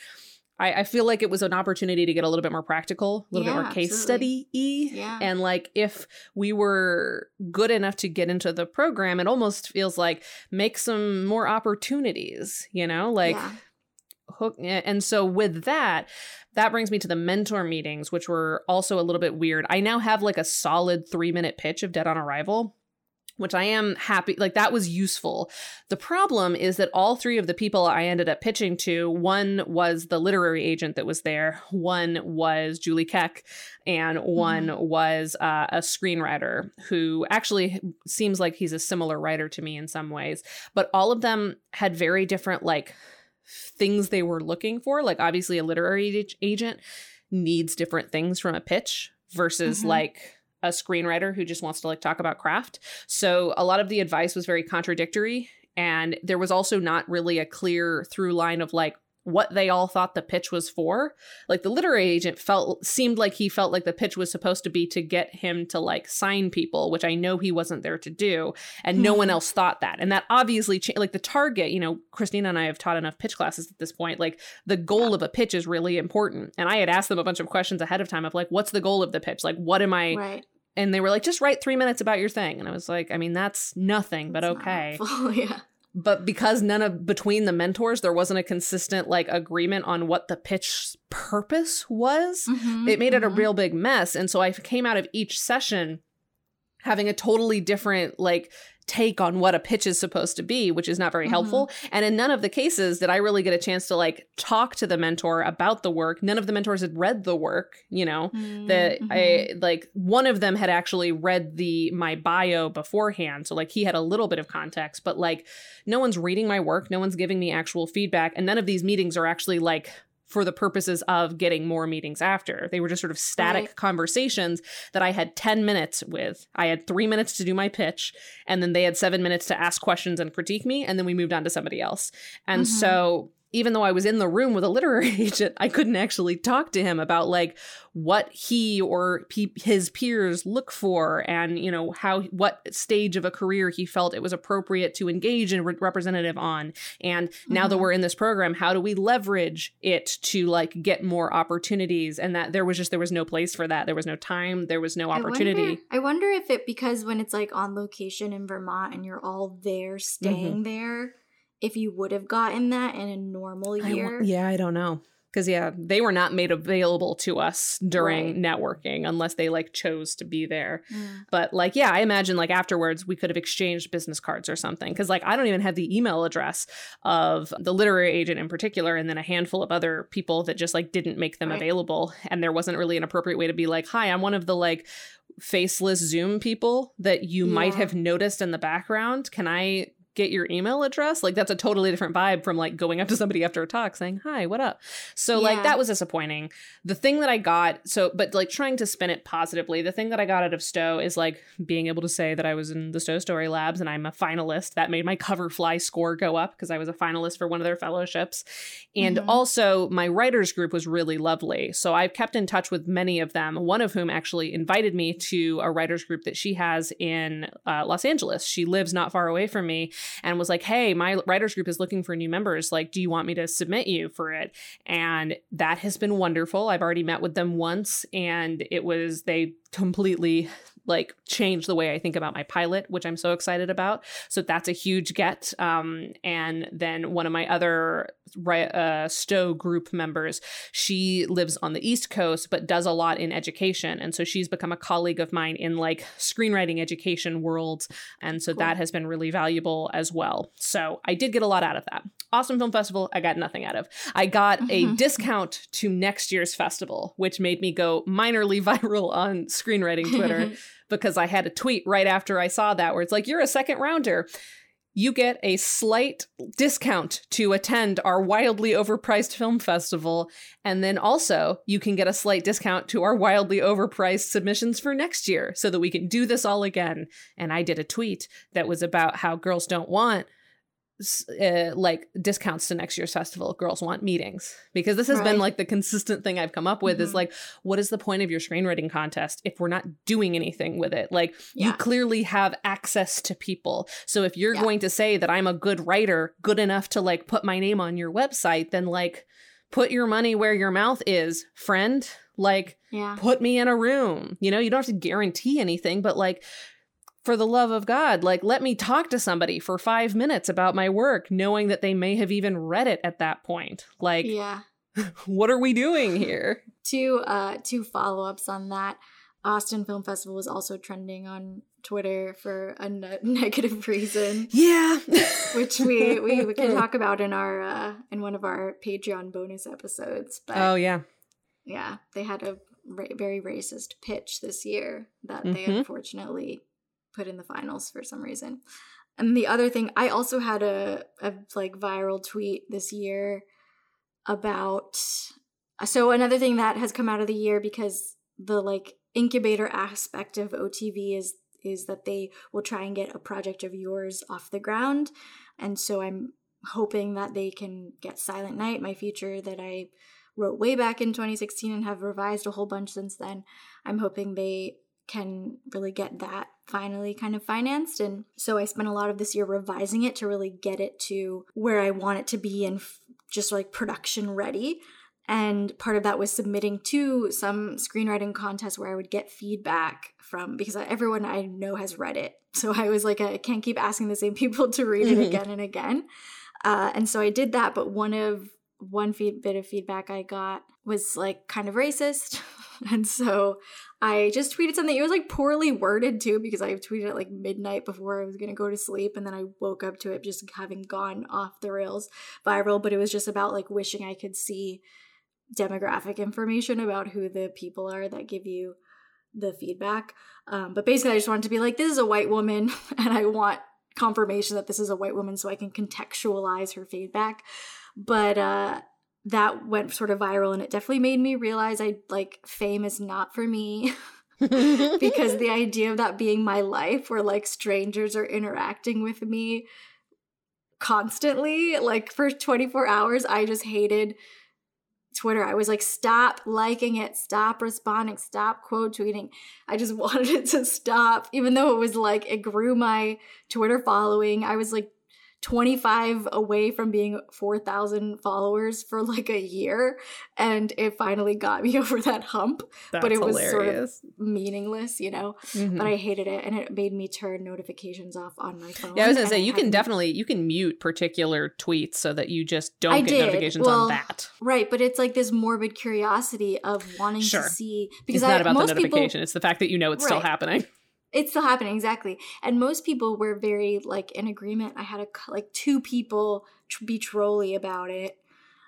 I, I, feel like it was an opportunity to get a little bit more practical, a little yeah, bit more case study y. Yeah. And like if we were good enough to get into the program, it almost feels like make some more opportunities, you know, like yeah. hook. Eh, and so with that, that brings me to the mentor meetings, which were also a little bit weird. I now have like a solid three minute pitch of Dead on Arrival which I am happy like that was useful. The problem is that all three of the people I ended up pitching to, one was the literary agent that was there, one was Julie Keck, and one mm. was uh, a screenwriter who actually seems like he's a similar writer to me in some ways, but all of them had very different like things they were looking for. Like obviously a literary agent needs different things from a pitch versus mm-hmm. like a screenwriter who just wants to like talk about craft. So a lot of the advice was very contradictory and there was also not really a clear through line of like what they all thought the pitch was for. Like the literary agent felt seemed like he felt like the pitch was supposed to be to get him to like sign people, which I know he wasn't there to do, and hmm. no one hmm. else thought that. And that obviously cha- like the target, you know, Christina and I have taught enough pitch classes at this point. Like the goal yeah. of a pitch is really important. And I had asked them a bunch of questions ahead of time of like what's the goal of the pitch? Like what am I right and they were like just write 3 minutes about your thing and i was like i mean that's nothing but okay yeah but because none of between the mentors there wasn't a consistent like agreement on what the pitch purpose was mm-hmm, it made mm-hmm. it a mm-hmm. real big mess and so i came out of each session having a totally different like take on what a pitch is supposed to be, which is not very mm-hmm. helpful. And in none of the cases did I really get a chance to like talk to the mentor about the work. None of the mentors had read the work, you know, mm-hmm. that I like one of them had actually read the my bio beforehand. So like he had a little bit of context, but like no one's reading my work, no one's giving me actual feedback, and none of these meetings are actually like for the purposes of getting more meetings after. They were just sort of static right. conversations that I had 10 minutes with. I had three minutes to do my pitch, and then they had seven minutes to ask questions and critique me, and then we moved on to somebody else. And mm-hmm. so even though I was in the room with a literary agent, I couldn't actually talk to him about like what he or pe- his peers look for and you know how what stage of a career he felt it was appropriate to engage in re- representative on and mm-hmm. now that mm-hmm. we're in this program how do we leverage it to like get more opportunities and that there was just there was no place for that there was no time there was no opportunity I wonder, I wonder if it because when it's like on location in Vermont and you're all there staying mm-hmm. there if you would have gotten that in a normal year. I, yeah, I don't know. Because yeah, they were not made available to us during right. networking unless they like chose to be there. Mm. But like, yeah, I imagine like afterwards we could have exchanged business cards or something. Because like I don't even have the email address of the literary agent in particular, and then a handful of other people that just like didn't make them right. available. And there wasn't really an appropriate way to be like, hi, I'm one of the like faceless Zoom people that you yeah. might have noticed in the background. Can I get your email address like that's a totally different vibe from like going up to somebody after a talk saying hi what up? So yeah. like that was disappointing. The thing that i got so but like trying to spin it positively the thing that i got out of stowe is like being able to say that i was in the stowe story labs and i'm a finalist. That made my coverfly score go up because i was a finalist for one of their fellowships. And mm-hmm. also my writers group was really lovely. So i've kept in touch with many of them one of whom actually invited me to a writers group that she has in uh, los angeles. She lives not far away from me and was like, Hey, my writers group is looking for new members. Like, do you want me to submit you for it? And that has been wonderful. I've already met with them once and it was, they completely like change the way I think about my pilot, which I'm so excited about. So that's a huge get. Um, and then one of my other uh, Stowe group members, she lives on the East Coast, but does a lot in education. And so she's become a colleague of mine in like screenwriting education worlds. And so cool. that has been really valuable as well. So I did get a lot out of that. Austin Film Festival, I got nothing out of. I got a discount to next year's festival, which made me go minorly viral on screenwriting Twitter because I had a tweet right after I saw that where it's like, you're a second rounder. You get a slight discount to attend our wildly overpriced film festival. And then also, you can get a slight discount to our wildly overpriced submissions for next year so that we can do this all again. And I did a tweet that was about how girls don't want uh, like discounts to next year's festival girls want meetings because this has right. been like the consistent thing i've come up with mm-hmm. is like what is the point of your screenwriting contest if we're not doing anything with it like yeah. you clearly have access to people so if you're yeah. going to say that i'm a good writer good enough to like put my name on your website then like put your money where your mouth is friend like yeah. put me in a room you know you don't have to guarantee anything but like for the love of God, like let me talk to somebody for five minutes about my work, knowing that they may have even read it at that point. Like, yeah, what are we doing here? two uh two follow-ups on that. Austin Film Festival was also trending on Twitter for a ne- negative reason. Yeah, which we, we we can talk about in our uh in one of our Patreon bonus episodes. But oh yeah, yeah, they had a ra- very racist pitch this year that mm-hmm. they unfortunately put in the finals for some reason. And the other thing, I also had a, a like viral tweet this year about so another thing that has come out of the year because the like incubator aspect of OTV is is that they will try and get a project of yours off the ground. And so I'm hoping that they can get Silent Night, my feature that I wrote way back in 2016 and have revised a whole bunch since then. I'm hoping they can really get that finally kind of financed. And so I spent a lot of this year revising it to really get it to where I want it to be and f- just like production ready. And part of that was submitting to some screenwriting contest where I would get feedback from because everyone I know has read it. So I was like, I can't keep asking the same people to read it again and again. Uh, and so I did that. But one of one feed, bit of feedback I got was like kind of racist. And so I just tweeted something. It was like poorly worded too because I tweeted at like midnight before I was to go to sleep. And then I woke up to it just having gone off the rails viral. But it was just about like wishing I could see demographic information about who the people are that give you the feedback. Um, but basically, I just wanted to be like, this is a white woman, and I want confirmation that this is a white woman so I can contextualize her feedback. But uh, that went sort of viral, and it definitely made me realize I like fame is not for me. because the idea of that being my life where like strangers are interacting with me constantly like for 24 hours i just hated Twitter. I was like, stop liking it, stop responding, stop quote tweeting. I just wanted it to stop, even though it was like, it grew my Twitter following. I was like 25 away from being 4,000 followers for like a year. And it finally got me over that hump. That's but it was hilarious. sort of meaningless, you know? Mm-hmm. But I hated it. And it made me turn notifications off on my phone. Yeah, I was going to say, you can definitely, you can mute particular tweets so that you just don't I get did. notifications well, on that. Right. But it's like this morbid curiosity of wanting sure. to see. Because it's not I, about the notification. People, it's the fact that you know it's right. still happening. It's still happening exactly, and most people were very like in agreement. I had a like two people tr- be trolly about it.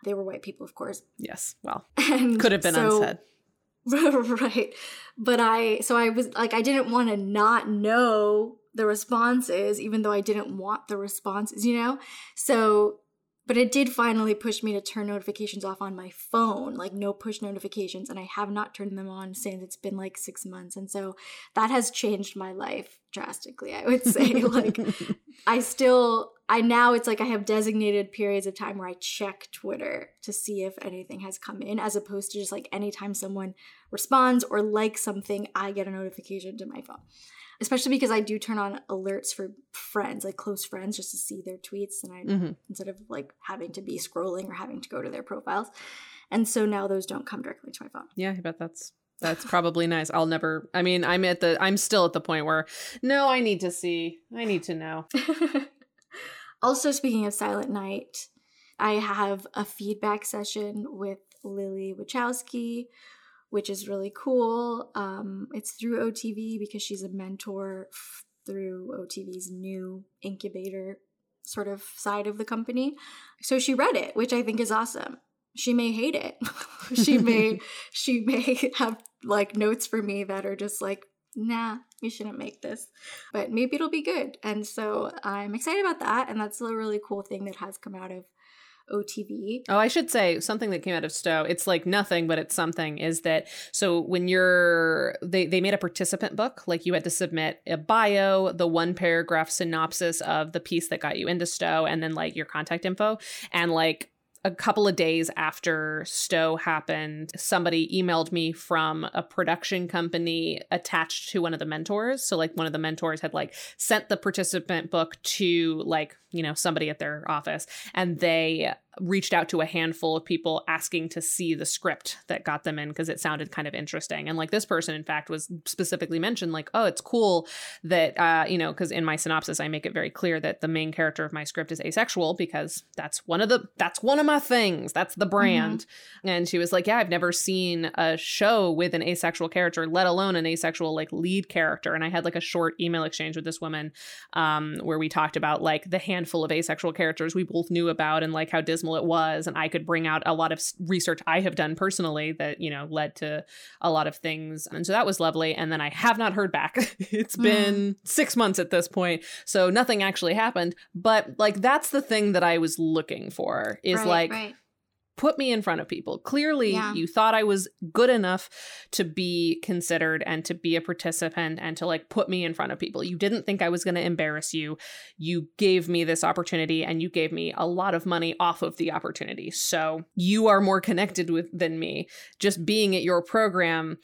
They were white people, of course. Yes, well, and could have been so, unsaid. right, but I so I was like I didn't want to not know the responses, even though I didn't want the responses, you know. So but it did finally push me to turn notifications off on my phone, like no push notifications. And I have not turned them on since it's been like six months. And so that has changed my life drastically, I would say. like, I still, I now it's like I have designated periods of time where I check Twitter to see if anything has come in, as opposed to just like anytime someone responds or likes something, I get a notification to my phone especially because I do turn on alerts for friends, like close friends, just to see their tweets, and I mm-hmm. instead of like having to be scrolling or having to go to their profiles. And so now those don't come directly to my phone. Yeah, I bet that's that's probably nice. I'll never. I mean, I'm at the. I'm still at the point where no, I need to see. I need to know. also, speaking of Silent Night, I have a feedback session with Lily Wachowski which is really cool. Um, it's through OTV because she's a mentor f- through OTV's new incubator sort of side of the company. So she read it, which I think is awesome. She may hate it. she may she may have like notes for me that are just like, nah, you shouldn't make this. But maybe it'll be good. And so I'm excited about that. And that's a really cool thing that has come out of OTV. Oh, I should say something that came out of Stowe. It's like nothing, but it's something. Is that so? When you're they they made a participant book, like you had to submit a bio, the one paragraph synopsis of the piece that got you into Stowe, and then like your contact info, and like a couple of days after Stowe happened, somebody emailed me from a production company attached to one of the mentors. So like one of the mentors had like sent the participant book to like, you know, somebody at their office and they reached out to a handful of people asking to see the script that got them in because it sounded kind of interesting. And like this person, in fact, was specifically mentioned, like, oh, it's cool that, uh, you know, because in my synopsis, I make it very clear that the main character of my script is asexual because that's one of the, that's one of my things. That's the brand. Mm-hmm. And she was like, yeah, I've never seen a show with an asexual character, let alone an asexual like lead character. And I had like a short email exchange with this woman um, where we talked about like the handful of asexual characters we both knew about and like how Disney it was and i could bring out a lot of research i have done personally that you know led to a lot of things and so that was lovely and then i have not heard back it's mm. been six months at this point so nothing actually happened but like that's the thing that i was looking for is right, like right put me in front of people. Clearly, yeah. you thought I was good enough to be considered and to be a participant and to like put me in front of people. You didn't think I was going to embarrass you. You gave me this opportunity and you gave me a lot of money off of the opportunity. So, you are more connected with than me. Just being at your program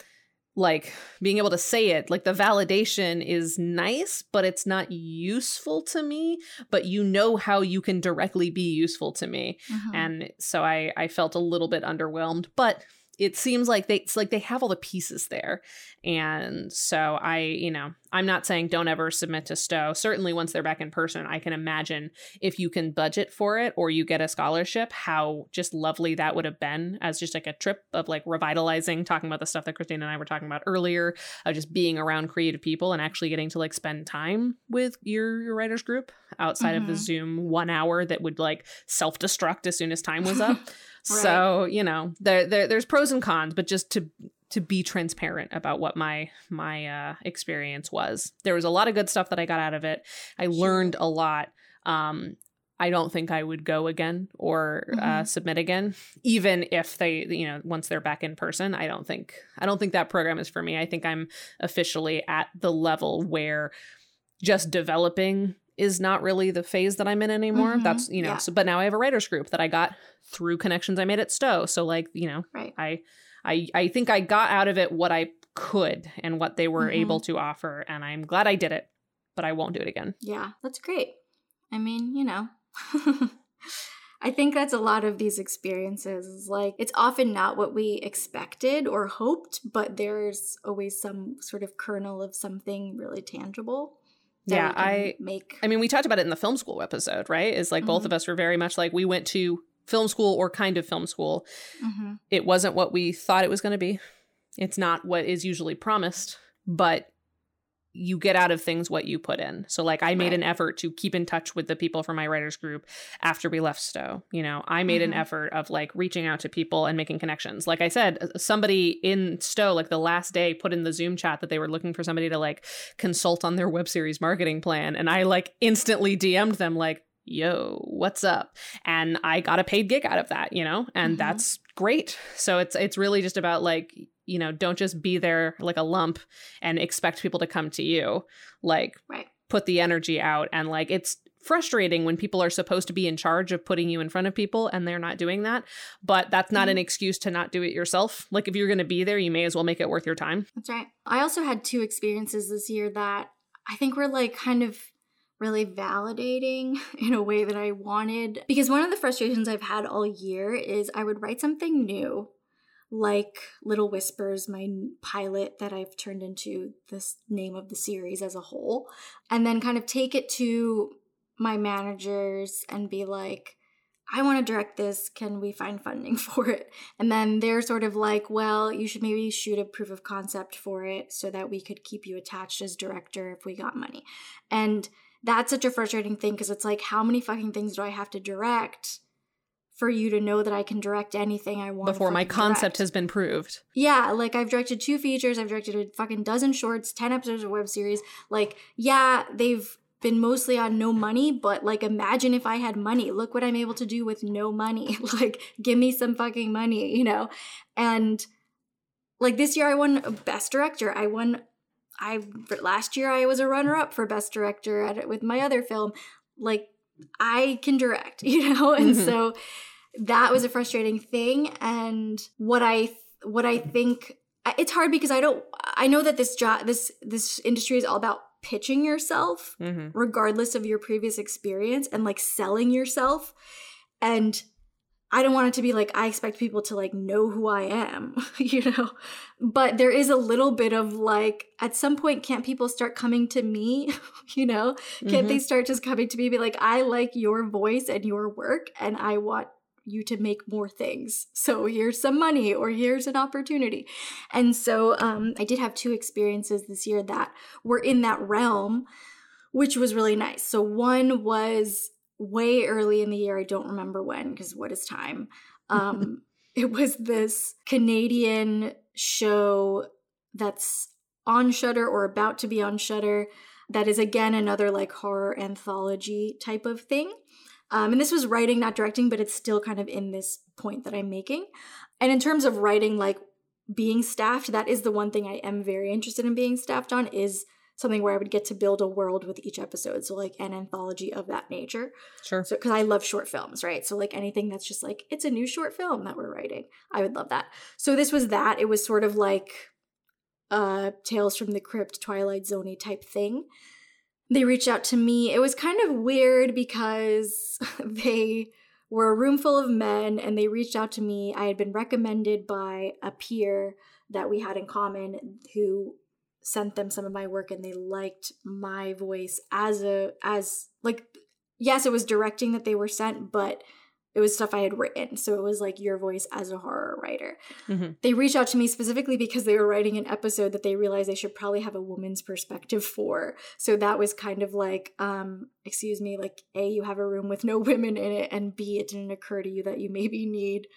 like being able to say it like the validation is nice but it's not useful to me but you know how you can directly be useful to me uh-huh. and so i i felt a little bit underwhelmed but it seems like they it's like they have all the pieces there and so i you know i'm not saying don't ever submit to stowe certainly once they're back in person i can imagine if you can budget for it or you get a scholarship how just lovely that would have been as just like a trip of like revitalizing talking about the stuff that christina and i were talking about earlier of just being around creative people and actually getting to like spend time with your your writers group outside mm-hmm. of the mm-hmm. zoom one hour that would like self-destruct as soon as time was up Right. So you know, there, there there's pros and cons, but just to to be transparent about what my my uh, experience was, there was a lot of good stuff that I got out of it. I learned a lot. Um, I don't think I would go again or uh, mm-hmm. uh, submit again, even if they, you know, once they're back in person. I don't think I don't think that program is for me. I think I'm officially at the level where just developing is not really the phase that I'm in anymore. Mm-hmm. That's you know. Yeah. So, but now I have a writers group that I got through connections I made at Stowe. So like you know, right. I I I think I got out of it what I could and what they were mm-hmm. able to offer, and I'm glad I did it. But I won't do it again. Yeah, that's great. I mean, you know. I think that's a lot of these experiences. Like, it's often not what we expected or hoped, but there's always some sort of kernel of something really tangible yeah i make i mean we talked about it in the film school episode right is like mm-hmm. both of us were very much like we went to film school or kind of film school mm-hmm. it wasn't what we thought it was going to be it's not what is usually promised but you get out of things what you put in. So like I made right. an effort to keep in touch with the people from my writers group after we left Stowe. You know, I made mm-hmm. an effort of like reaching out to people and making connections. Like I said, uh, somebody in Stowe like the last day put in the Zoom chat that they were looking for somebody to like consult on their web series marketing plan and I like instantly DM'd them like yo what's up and i got a paid gig out of that you know and mm-hmm. that's great so it's it's really just about like you know, don't just be there like a lump and expect people to come to you. Like, right. put the energy out. And like, it's frustrating when people are supposed to be in charge of putting you in front of people and they're not doing that. But that's not mm-hmm. an excuse to not do it yourself. Like, if you're going to be there, you may as well make it worth your time. That's right. I also had two experiences this year that I think were like kind of really validating in a way that I wanted. Because one of the frustrations I've had all year is I would write something new like Little Whispers, my pilot that I've turned into this name of the series as a whole, and then kind of take it to my managers and be like, I want to direct this. Can we find funding for it? And then they're sort of like, well, you should maybe shoot a proof of concept for it so that we could keep you attached as director if we got money. And that's such a frustrating thing because it's like, how many fucking things do I have to direct? For you to know that I can direct anything I want. Before my concept direct. has been proved. Yeah, like I've directed two features, I've directed a fucking dozen shorts, 10 episodes of web series. Like, yeah, they've been mostly on no money, but like imagine if I had money. Look what I'm able to do with no money. like, give me some fucking money, you know? And like this year I won best director. I won I last year I was a runner up for best director at it with my other film. Like I can direct, you know? And mm-hmm. so that was a frustrating thing and what I what I think it's hard because I don't I know that this job this this industry is all about pitching yourself mm-hmm. regardless of your previous experience and like selling yourself and I don't want it to be like I expect people to like know who I am, you know. But there is a little bit of like at some point can't people start coming to me, you know? Can't mm-hmm. they start just coming to me be like I like your voice and your work and I want you to make more things. So here's some money or here's an opportunity. And so um I did have two experiences this year that were in that realm which was really nice. So one was way early in the year. I don't remember when because what is time? Um, it was this Canadian show that's on Shudder or about to be on Shudder. That is again another like horror anthology type of thing. Um, and this was writing, not directing, but it's still kind of in this point that I'm making. And in terms of writing, like being staffed, that is the one thing I am very interested in being staffed on is something where I would get to build a world with each episode. So like an anthology of that nature. Sure. So because I love short films, right? So like anything that's just like it's a new short film that we're writing. I would love that. So this was that. It was sort of like uh Tales from the Crypt, Twilight Zone type thing. They reached out to me. It was kind of weird because they were a room full of men and they reached out to me. I had been recommended by a peer that we had in common who sent them some of my work and they liked my voice as a as like yes, it was directing that they were sent, but it was stuff I had written. So it was like your voice as a horror writer. Mm-hmm. They reached out to me specifically because they were writing an episode that they realized they should probably have a woman's perspective for. So that was kind of like, um, excuse me, like A, you have a room with no women in it, and B, it didn't occur to you that you maybe need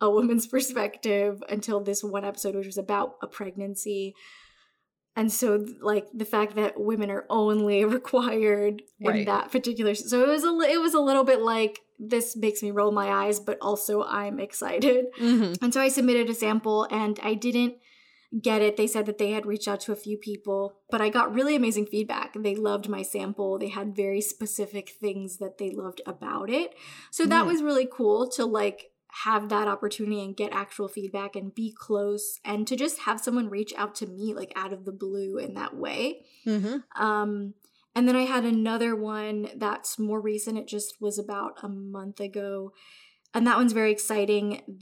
a woman's perspective until this one episode, which was about a pregnancy and so like the fact that women are only required right. in that particular so it was a it was a little bit like this makes me roll my eyes but also i'm excited mm-hmm. and so i submitted a sample and i didn't get it they said that they had reached out to a few people but i got really amazing feedback they loved my sample they had very specific things that they loved about it so that mm. was really cool to like have that opportunity and get actual feedback and be close and to just have someone reach out to me like out of the blue in that way. Mm-hmm. Um, and then I had another one that's more recent. It just was about a month ago. And that one's very exciting.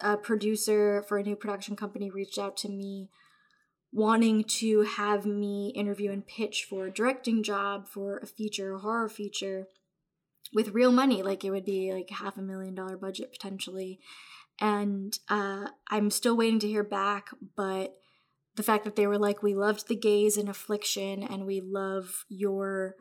A producer for a new production company reached out to me wanting to have me interview and pitch for a directing job for a feature, a horror feature with real money like it would be like half a million dollar budget potentially. And uh, i'm still waiting to hear back but the fact that they were like we loved the gaze and affliction and we love your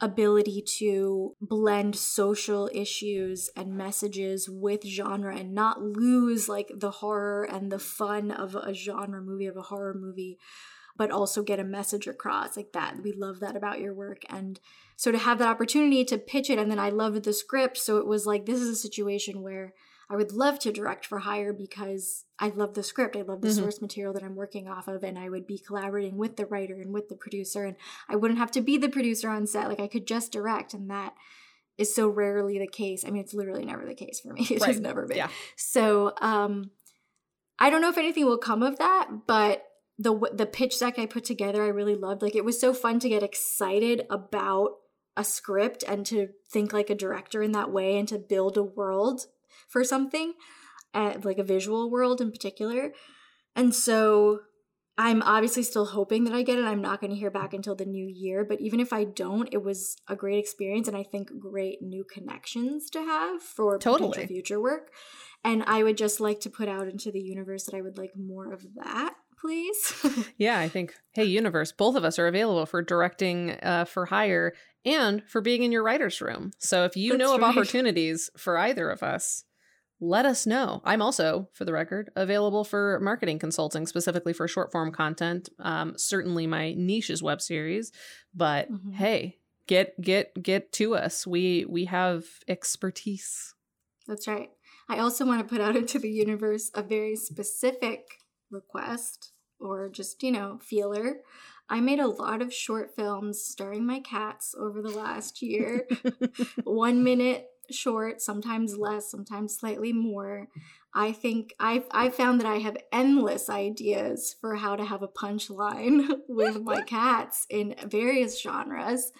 ability to blend social issues and messages with genre and not lose like the horror and the fun of a genre movie of a horror movie but also get a message across like that we love that about your work and so to have that opportunity to pitch it, and then I loved the script, so it was like this is a situation where I would love to direct for hire because I love the script. I love the mm-hmm. source material that I'm working off of, and I would be collaborating with the writer and with the producer, and I wouldn't have to be the producer on set. Like I could just direct, and that is so rarely the case. I mean, it's literally never the case for me. It right. has never been. Yeah. So um, I don't know if anything will come of that, but the the pitch deck I put together, I really loved. Like it was so fun to get excited about a script and to think like a director in that way and to build a world for something, uh, like a visual world in particular. And so I'm obviously still hoping that I get it. I'm not going to hear back until the new year, but even if I don't, it was a great experience and I think great new connections to have for totally. potential future work. And I would just like to put out into the universe that I would like more of that please? yeah, I think, hey, universe, both of us are available for directing uh, for hire and for being in your writer's room. So if you That's know of right. opportunities for either of us, let us know. I'm also, for the record, available for marketing consulting, specifically for short form content. Um, certainly, my niche is web series, but mm-hmm. hey, get get get to us. We we have expertise. That's right. I also want to put out into the universe a very specific request or just, you know, feeler. I made a lot of short films starring my cats over the last year. One minute short, sometimes less, sometimes slightly more. I think I've I found that I have endless ideas for how to have a punchline with my cats in various genres.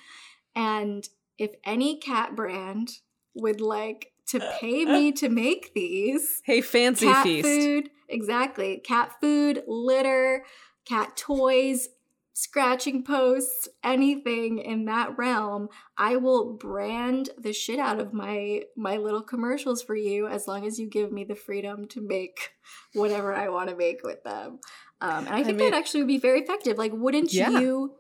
And if any cat brand would like to pay me to make these, hey, fancy cat feast. food, exactly, cat food, litter, cat toys, scratching posts, anything in that realm, I will brand the shit out of my my little commercials for you as long as you give me the freedom to make whatever I want to make with them. Um, and I think I mean, that actually would be very effective. Like, wouldn't yeah. you?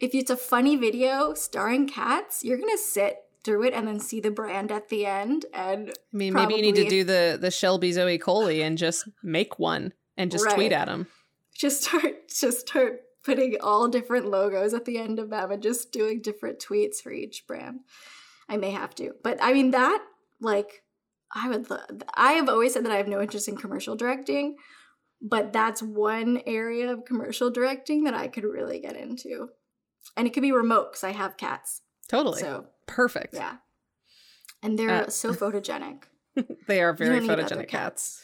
If it's a funny video starring cats, you're gonna sit through it and then see the brand at the end. And I mean, maybe you need to do the the Shelby Zoe Coley and just make one and just right. tweet at them. Just start, just start putting all different logos at the end of them and just doing different tweets for each brand. I may have to. But I mean that like I would I have always said that I have no interest in commercial directing, but that's one area of commercial directing that I could really get into. And it could be remote cuz I have cats. Totally. So perfect. Yeah. And they're uh, so photogenic. they are very photogenic cats.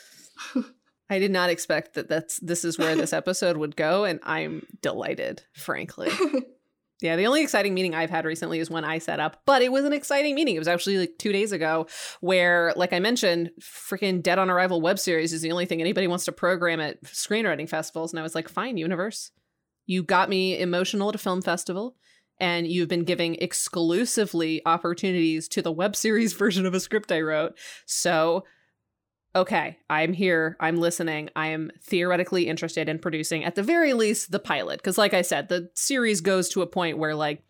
cats. I did not expect that that's this is where this episode would go, and I'm delighted, frankly. Yeah, the only exciting meeting I've had recently is when I set up, but it was an exciting meeting. It was actually like two days ago where, like I mentioned, freaking Dead on Arrival web series is the only thing anybody wants to program at screenwriting festivals. And I was like, fine, universe. You got me emotional at a film festival, and you've been giving exclusively opportunities to the web series version of a script I wrote. So okay, I'm here, I'm listening, I am theoretically interested in producing at the very least the pilot. Because, like I said, the series goes to a point where, like,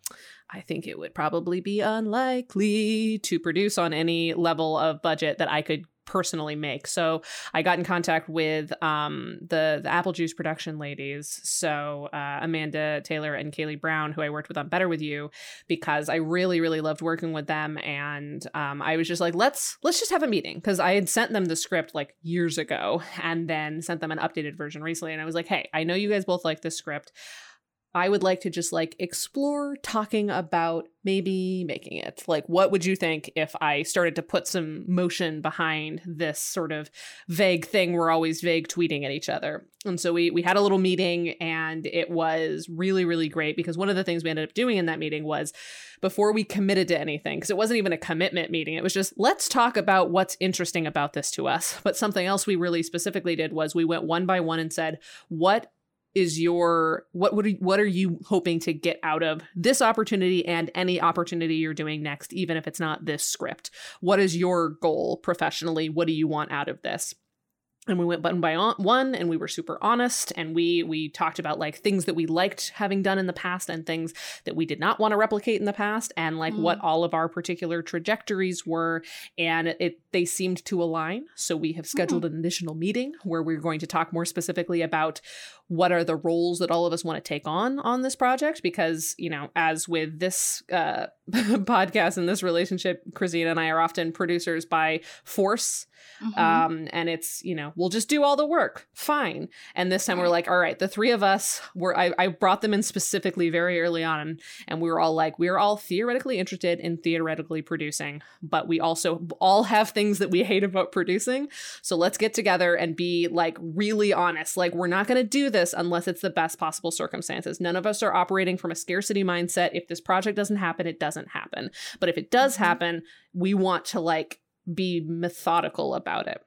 I think it would probably be unlikely to produce on any level of budget that I could personally make. So I got in contact with um, the the Apple Juice production ladies, so uh, Amanda Taylor and Kaylee Brown, who I worked with on Better with You, because I really really loved working with them, and um, I was just like, let's let's just have a meeting because I had sent them the script like years ago, and then sent them an updated version recently, and I was like, hey, I know you guys both like this script. I would like to just like explore talking about maybe making it. Like, what would you think if I started to put some motion behind this sort of vague thing we're always vague tweeting at each other? And so we we had a little meeting and it was really, really great because one of the things we ended up doing in that meeting was before we committed to anything, because it wasn't even a commitment meeting, it was just let's talk about what's interesting about this to us. But something else we really specifically did was we went one by one and said, what is your what would what are you hoping to get out of this opportunity and any opportunity you're doing next even if it's not this script what is your goal professionally what do you want out of this and we went button by one and we were super honest and we we talked about like things that we liked having done in the past and things that we did not want to replicate in the past and like mm. what all of our particular trajectories were and it they seemed to align so we have scheduled mm. an additional meeting where we're going to talk more specifically about what are the roles that all of us want to take on on this project? Because you know as with this uh, podcast and this relationship christina and i are often producers by force. Mm-hmm. um, and it's you know we'll just do all the work. Fine. And this time we're like all right the three of us were I, I brought them in specifically very early on and we were all like we are all theoretically interested in theoretically producing but we also all have things that we hate about producing. So let's get together and be like really honest. Like we're not going to do this this unless it's the best possible circumstances. None of us are operating from a scarcity mindset. If this project doesn't happen, it doesn't happen. But if it does mm-hmm. happen, we want to like be methodical about it.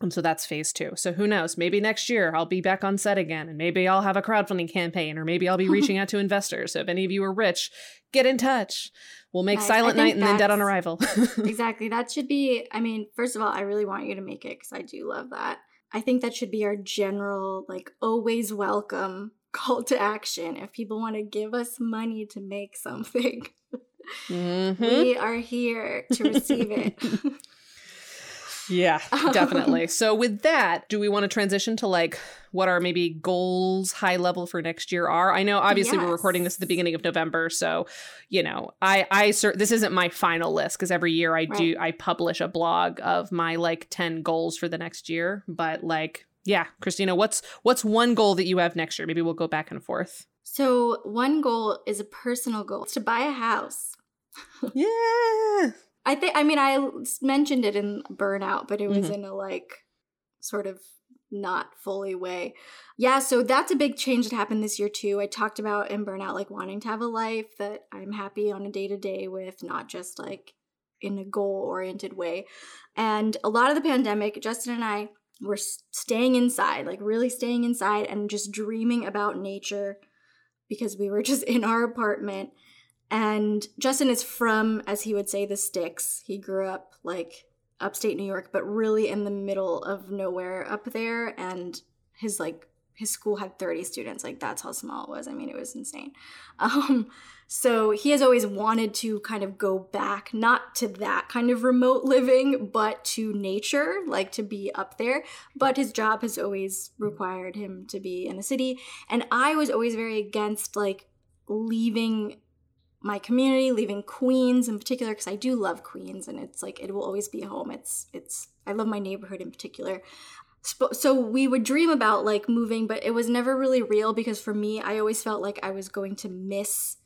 And so that's phase two. So who knows? Maybe next year I'll be back on set again and maybe I'll have a crowdfunding campaign or maybe I'll be reaching out to investors. So if any of you are rich, get in touch. We'll make Silent Night and then Dead on Arrival. exactly. That should be, I mean, first of all, I really want you to make it because I do love that. I think that should be our general, like, always welcome call to action. If people want to give us money to make something, mm-hmm. we are here to receive it. Yeah, um, definitely. so with that, do we want to transition to like what our maybe goals high level for next year are? I know obviously yes. we're recording this at the beginning of November, so you know, I I this isn't my final list because every year I right. do I publish a blog of my like 10 goals for the next year, but like yeah, Christina, what's what's one goal that you have next year? Maybe we'll go back and forth. So, one goal is a personal goal. It's to buy a house. yeah. I think I mean I mentioned it in burnout, but it was mm-hmm. in a like sort of not fully way. Yeah, so that's a big change that happened this year too. I talked about in burnout like wanting to have a life that I'm happy on a day to day with, not just like in a goal oriented way. And a lot of the pandemic, Justin and I were staying inside, like really staying inside and just dreaming about nature because we were just in our apartment and Justin is from, as he would say, the sticks. He grew up like upstate New York, but really in the middle of nowhere up there. And his like his school had 30 students. Like that's how small it was. I mean, it was insane. Um, so he has always wanted to kind of go back, not to that kind of remote living, but to nature, like to be up there. But his job has always required him to be in the city. And I was always very against like leaving my community, leaving Queens in particular, because I do love Queens and it's like it will always be home. It's it's I love my neighborhood in particular. So we would dream about like moving, but it was never really real because for me, I always felt like I was going to miss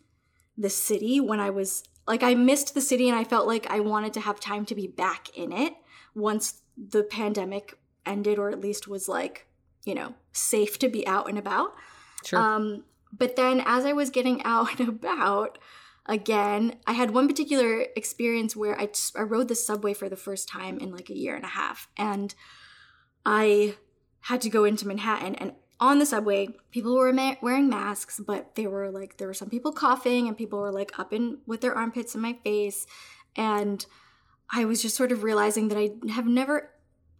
the city when I was like I missed the city and I felt like I wanted to have time to be back in it once the pandemic ended or at least was like, you know, safe to be out and about. Sure. Um But then as I was getting out and about, again, I had one particular experience where I, rode the subway for the first time in like a year and a half. And I had to go into Manhattan. And on the subway, people were ma- wearing masks, but they were like, there were some people coughing and people were like up in with their armpits in my face. And I was just sort of realizing that I have never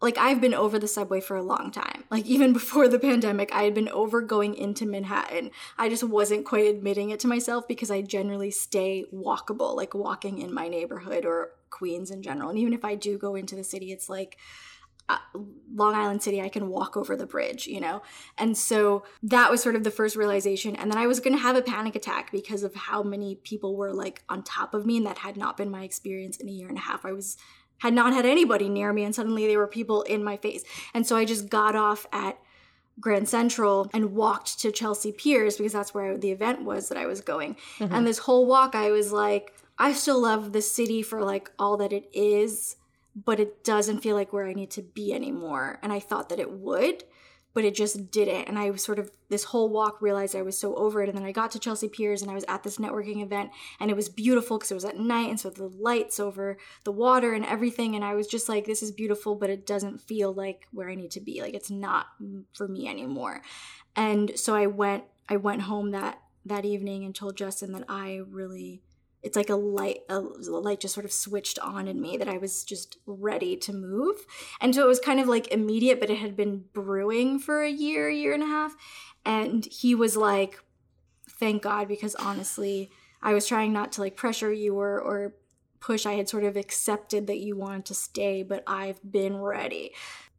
like I've been over the subway for a long time. Like even before the pandemic, I had been over going into Manhattan. I just wasn't quite admitting it to myself because I generally stay walkable, like walking in my neighborhood or Queens in general. And even if I do go into the city, it's like uh, Long Island City, I can walk over the bridge, you know? And so that was sort of the first realization. And then I was going to have a panic attack because of how many people were like on top of me. And that had not been my experience in a year and a half. I was had not had anybody near me and suddenly there were people in my face. And so I just got off at Grand Central and walked to Chelsea Piers because that's where the event was that I was going. Mm-hmm. And this whole walk I was like I still love the city for like all that it is, but it doesn't feel like where I need to be anymore. And I thought that it would but it just didn't. And I was sort of this whole walk realized I was so over it. And then I got to Chelsea Piers and I was at this networking event and it was beautiful because it was at night and so the lights over the water and everything. And I was just like, this is beautiful, but it doesn't feel like where I need to be. Like it's not for me anymore. And so I went I went home that that evening and told Justin that I really it's like a light a light just sort of switched on in me that I was just ready to move. And so it was kind of like immediate, but it had been brewing for a year, year and a half. And he was like, thank God, because honestly, I was trying not to like pressure you or or push. I had sort of accepted that you wanted to stay, but I've been ready.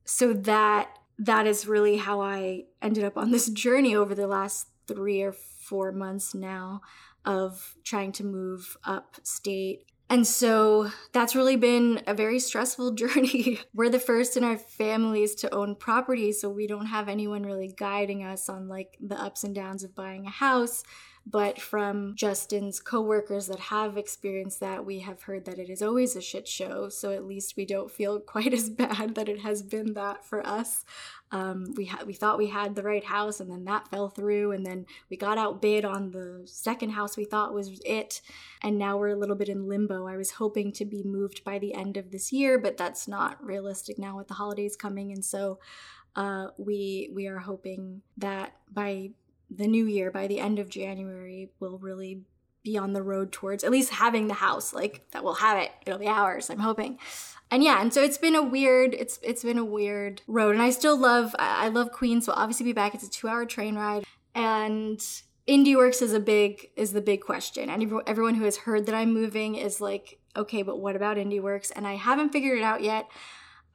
So that that is really how I ended up on this journey over the last three or four months now of trying to move upstate. And so that's really been a very stressful journey. We're the first in our families to own property, so we don't have anyone really guiding us on like the ups and downs of buying a house. But from Justin's coworkers that have experienced that, we have heard that it is always a shit show. So at least we don't feel quite as bad that it has been that for us. Um, we had we thought we had the right house, and then that fell through, and then we got outbid on the second house we thought was it, and now we're a little bit in limbo. I was hoping to be moved by the end of this year, but that's not realistic now with the holidays coming, and so uh, we we are hoping that by the new year, by the end of January, we'll really be on the road towards at least having the house. Like that we'll have it. It'll be ours. I'm hoping. And yeah, and so it's been a weird, it's it's been a weird road. And I still love I love Queens, so I'll obviously be back. It's a two hour train ride. And IndieWorks is a big is the big question. And everyone who has heard that I'm moving is like, okay, but what about IndieWorks? And I haven't figured it out yet.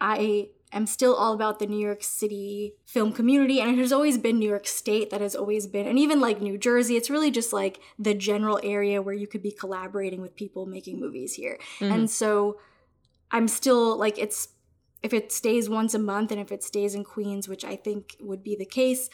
I am still all about the New York City film community, and it has always been New York State that has always been, and even like New Jersey. It's really just like the general area where you could be collaborating with people making movies here. Mm-hmm. And so I'm still like, it's if it stays once a month and if it stays in Queens, which I think would be the case,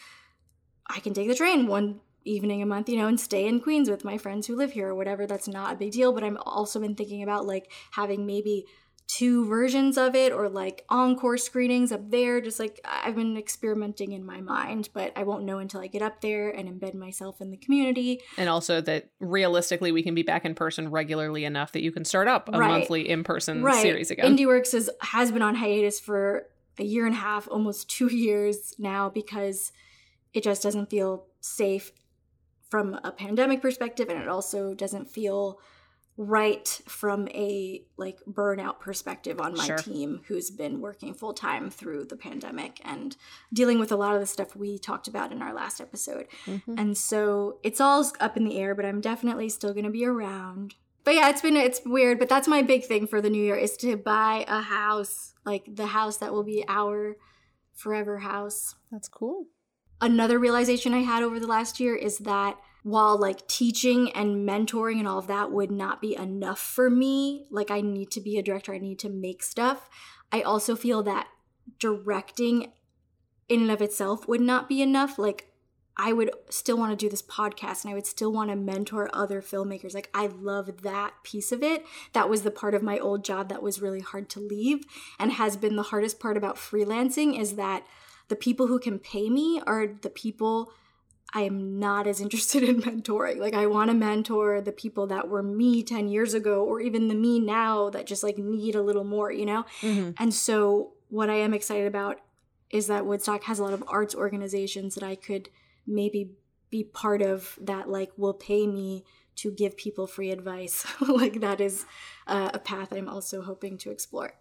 I can take the train one evening a month, you know, and stay in Queens with my friends who live here or whatever. That's not a big deal. But I'm also been thinking about like having maybe two versions of it or like encore screenings up there. Just like I've been experimenting in my mind, but I won't know until I get up there and embed myself in the community. And also that realistically, we can be back in person regularly enough that you can start up a right. monthly in person right. series again. IndieWorks is, has been on hiatus for a year and a half, almost two years now, because it just doesn't feel safe from a pandemic perspective and it also doesn't feel right from a like burnout perspective on my sure. team who's been working full time through the pandemic and dealing with a lot of the stuff we talked about in our last episode. Mm-hmm. And so it's all up in the air, but I'm definitely still going to be around. But yeah, it's been it's weird, but that's my big thing for the new year is to buy a house, like the house that will be our forever house. That's cool. Another realization I had over the last year is that while like teaching and mentoring and all of that would not be enough for me, like I need to be a director, I need to make stuff, I also feel that directing in and of itself would not be enough. Like I would still want to do this podcast and I would still want to mentor other filmmakers. Like, I love that piece of it. That was the part of my old job that was really hard to leave and has been the hardest part about freelancing is that the people who can pay me are the people I am not as interested in mentoring. Like I want to mentor the people that were me 10 years ago or even the me now that just like need a little more, you know? Mm-hmm. And so what I am excited about is that Woodstock has a lot of arts organizations that I could maybe be part of that like will pay me to give people free advice. like that is uh, a path I'm also hoping to explore.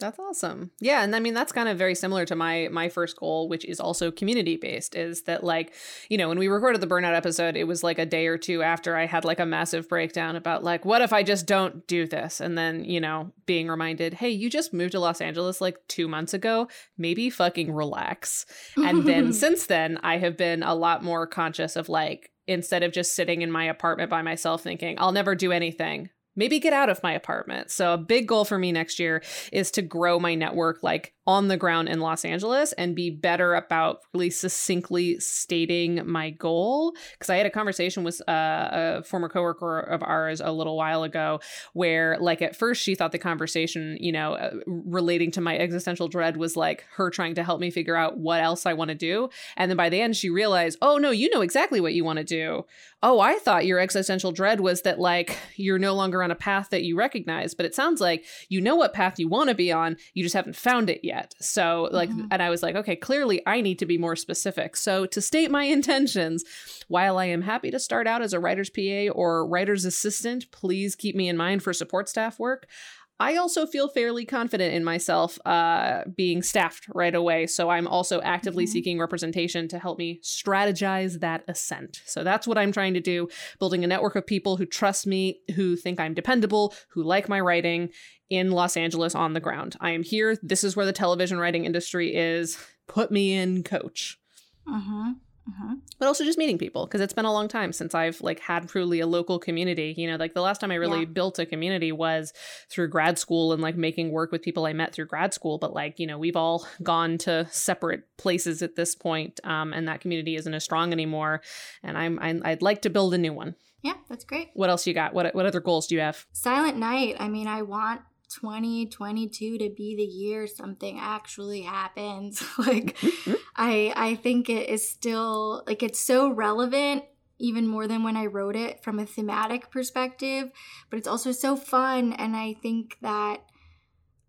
That's awesome. Yeah, and I mean that's kind of very similar to my my first goal, which is also community based. Is that like, you know, when we recorded the burnout episode, it was like a day or two after I had like a massive breakdown about like, what if I just don't do this? And then, you know, being reminded, hey, you just moved to Los Angeles like two months ago. Maybe fucking relax. And then since then, I have been a lot more conscious of like, instead of just sitting in my apartment by myself thinking, I'll never do anything maybe get out of my apartment. So a big goal for me next year is to grow my network like on the ground in Los Angeles and be better about really succinctly stating my goal. Because I had a conversation with uh, a former coworker of ours a little while ago where, like, at first she thought the conversation, you know, uh, relating to my existential dread was like her trying to help me figure out what else I want to do. And then by the end, she realized, oh, no, you know exactly what you want to do. Oh, I thought your existential dread was that, like, you're no longer on a path that you recognize. But it sounds like you know what path you want to be on, you just haven't found it yet yet. So, like, mm-hmm. and I was like, okay, clearly I need to be more specific. So, to state my intentions, while I am happy to start out as a writer's PA or writer's assistant, please keep me in mind for support staff work. I also feel fairly confident in myself uh, being staffed right away. So I'm also actively mm-hmm. seeking representation to help me strategize that ascent. So that's what I'm trying to do building a network of people who trust me, who think I'm dependable, who like my writing in Los Angeles on the ground. I am here. This is where the television writing industry is. Put me in, coach. Uh-huh. Uh-huh. But also just meeting people because it's been a long time since I've like had truly a local community. You know, like the last time I really yeah. built a community was through grad school and like making work with people I met through grad school. But like you know, we've all gone to separate places at this point, um, and that community isn't as strong anymore. And I'm, I'm I'd like to build a new one. Yeah, that's great. What else you got? What what other goals do you have? Silent Night. I mean, I want 2022 to be the year something actually happens. Like i i think it is still like it's so relevant even more than when i wrote it from a thematic perspective but it's also so fun and i think that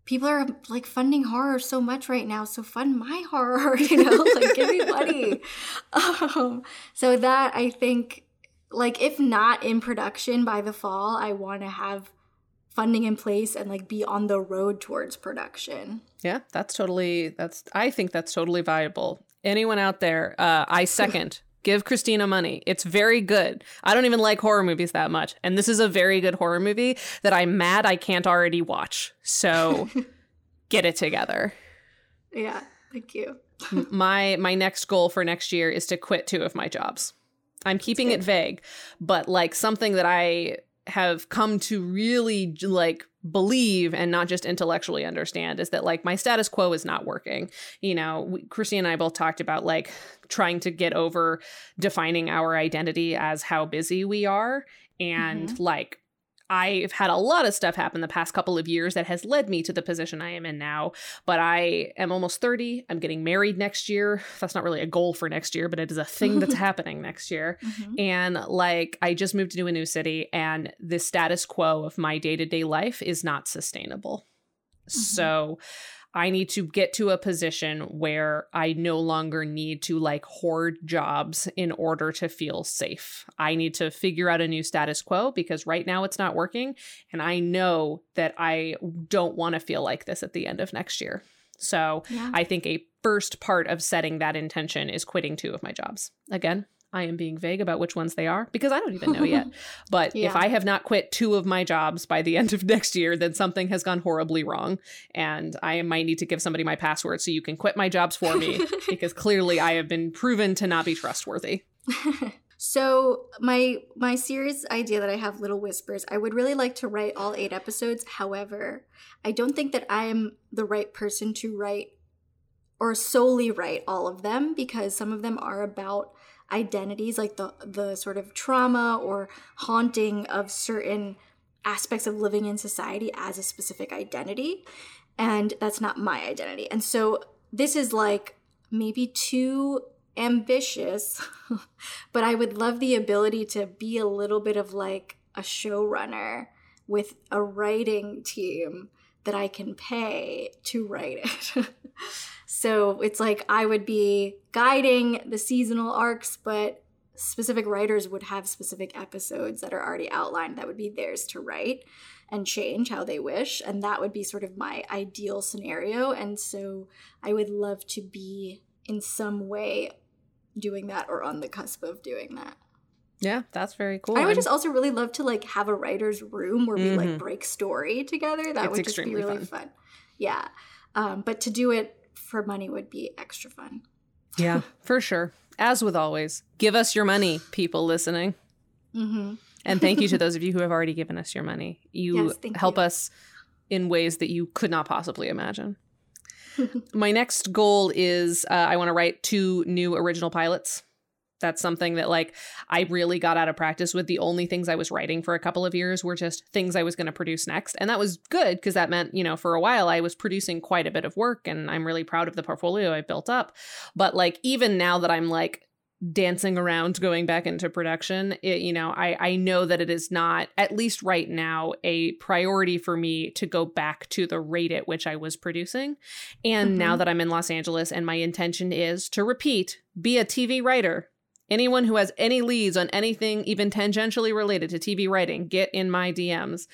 people are like funding horror so much right now so fund my horror you know like give me money. Um, so that i think like if not in production by the fall i want to have funding in place and like be on the road towards production. Yeah, that's totally that's I think that's totally viable. Anyone out there, uh I second Give Christina money. It's very good. I don't even like horror movies that much. And this is a very good horror movie that I'm mad I can't already watch. So get it together. Yeah, thank you. my my next goal for next year is to quit two of my jobs. I'm keeping it vague, but like something that I have come to really like believe and not just intellectually understand is that like my status quo is not working. You know, we, Christy and I both talked about like trying to get over defining our identity as how busy we are and mm-hmm. like I've had a lot of stuff happen the past couple of years that has led me to the position I am in now. But I am almost 30. I'm getting married next year. That's not really a goal for next year, but it is a thing that's happening next year. Mm-hmm. And like, I just moved to a new city, and the status quo of my day to day life is not sustainable. Mm-hmm. So, I need to get to a position where I no longer need to like hoard jobs in order to feel safe. I need to figure out a new status quo because right now it's not working. And I know that I don't want to feel like this at the end of next year. So yeah. I think a first part of setting that intention is quitting two of my jobs. Again, I am being vague about which ones they are because I don't even know yet. But yeah. if I have not quit two of my jobs by the end of next year, then something has gone horribly wrong. And I might need to give somebody my password so you can quit my jobs for me because clearly I have been proven to not be trustworthy. so my my series idea that I have Little Whispers, I would really like to write all eight episodes. However, I don't think that I am the right person to write or solely write all of them because some of them are about identities like the the sort of trauma or haunting of certain aspects of living in society as a specific identity and that's not my identity and so this is like maybe too ambitious, but I would love the ability to be a little bit of like a showrunner with a writing team that I can pay to write it. so it's like I would be guiding the seasonal arcs, but specific writers would have specific episodes that are already outlined that would be theirs to write and change how they wish. And that would be sort of my ideal scenario. And so I would love to be in some way doing that or on the cusp of doing that. Yeah, that's very cool. I would just also really love to like have a writer's room where we mm-hmm. like break story together. That it's would just be really fun. fun. Yeah. Um, but to do it for money would be extra fun. Yeah, for sure. As with always, give us your money, people listening. Mm-hmm. and thank you to those of you who have already given us your money. You yes, help you. us in ways that you could not possibly imagine. My next goal is uh, I want to write two new original pilots that's something that like I really got out of practice with. The only things I was writing for a couple of years were just things I was going to produce next. And that was good because that meant, you know, for a while I was producing quite a bit of work and I'm really proud of the portfolio I built up. But like even now that I'm like dancing around going back into production it, you know I, I know that it is not at least right now a priority for me to go back to the rate at which i was producing and mm-hmm. now that i'm in los angeles and my intention is to repeat be a tv writer Anyone who has any leads on anything even tangentially related to TV writing, get in my DMs.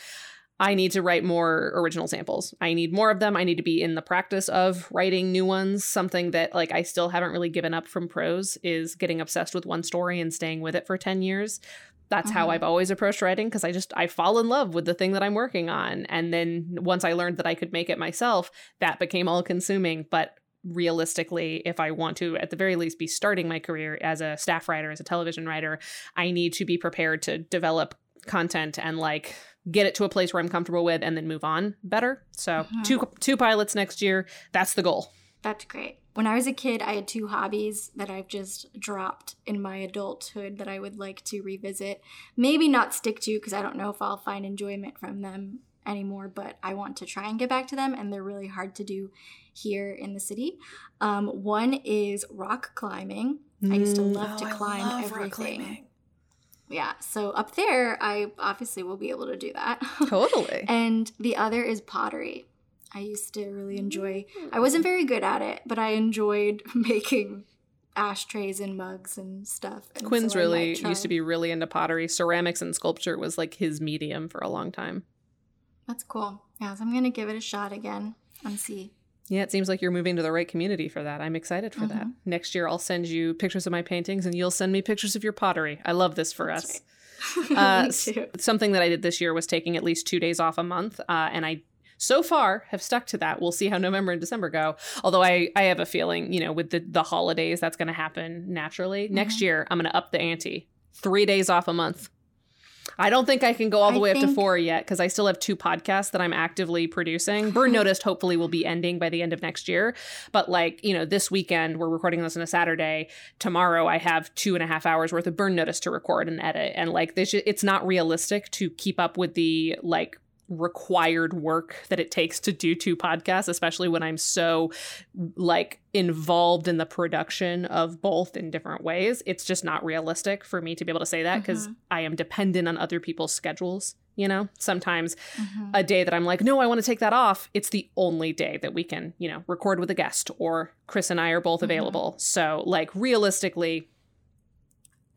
I need to write more original samples. I need more of them. I need to be in the practice of writing new ones. Something that like I still haven't really given up from prose is getting obsessed with one story and staying with it for 10 years. That's mm-hmm. how I've always approached writing because I just I fall in love with the thing that I'm working on. And then once I learned that I could make it myself, that became all consuming. But realistically, if I want to, at the very least, be starting my career as a staff writer, as a television writer, I need to be prepared to develop content and like get it to a place where I'm comfortable with and then move on better. So, mm-hmm. two two pilots next year, that's the goal. That's great. When I was a kid, I had two hobbies that I've just dropped in my adulthood that I would like to revisit. Maybe not stick to because I don't know if I'll find enjoyment from them anymore, but I want to try and get back to them, and they're really hard to do here in the city. Um, one is rock climbing. Mm. I used to mm. love oh, to climb love everything. Yeah, so up there, I obviously will be able to do that. Totally. and the other is pottery. I used to really enjoy. I wasn't very good at it, but I enjoyed making ashtrays and mugs and stuff. And Quinn's so really used to be really into pottery. Ceramics and sculpture was like his medium for a long time. That's cool. Yeah, so I'm gonna give it a shot again and see. Yeah, it seems like you're moving to the right community for that. I'm excited for mm-hmm. that. Next year, I'll send you pictures of my paintings, and you'll send me pictures of your pottery. I love this for That's us. Right. uh, something that I did this year was taking at least two days off a month, uh, and I so far have stuck to that. We'll see how November and December go. Although I, I have a feeling, you know, with the, the holidays, that's going to happen naturally. Mm-hmm. Next year, I'm going to up the ante. Three days off a month. I don't think I can go all the I way think... up to four yet because I still have two podcasts that I'm actively producing. Burn Noticed hopefully will be ending by the end of next year. But like, you know, this weekend, we're recording this on a Saturday. Tomorrow, I have two and a half hours worth of Burn Notice to record and edit. And like, this, it's not realistic to keep up with the like required work that it takes to do two podcasts especially when i'm so like involved in the production of both in different ways it's just not realistic for me to be able to say that because mm-hmm. i am dependent on other people's schedules you know sometimes mm-hmm. a day that i'm like no i want to take that off it's the only day that we can you know record with a guest or chris and i are both mm-hmm. available so like realistically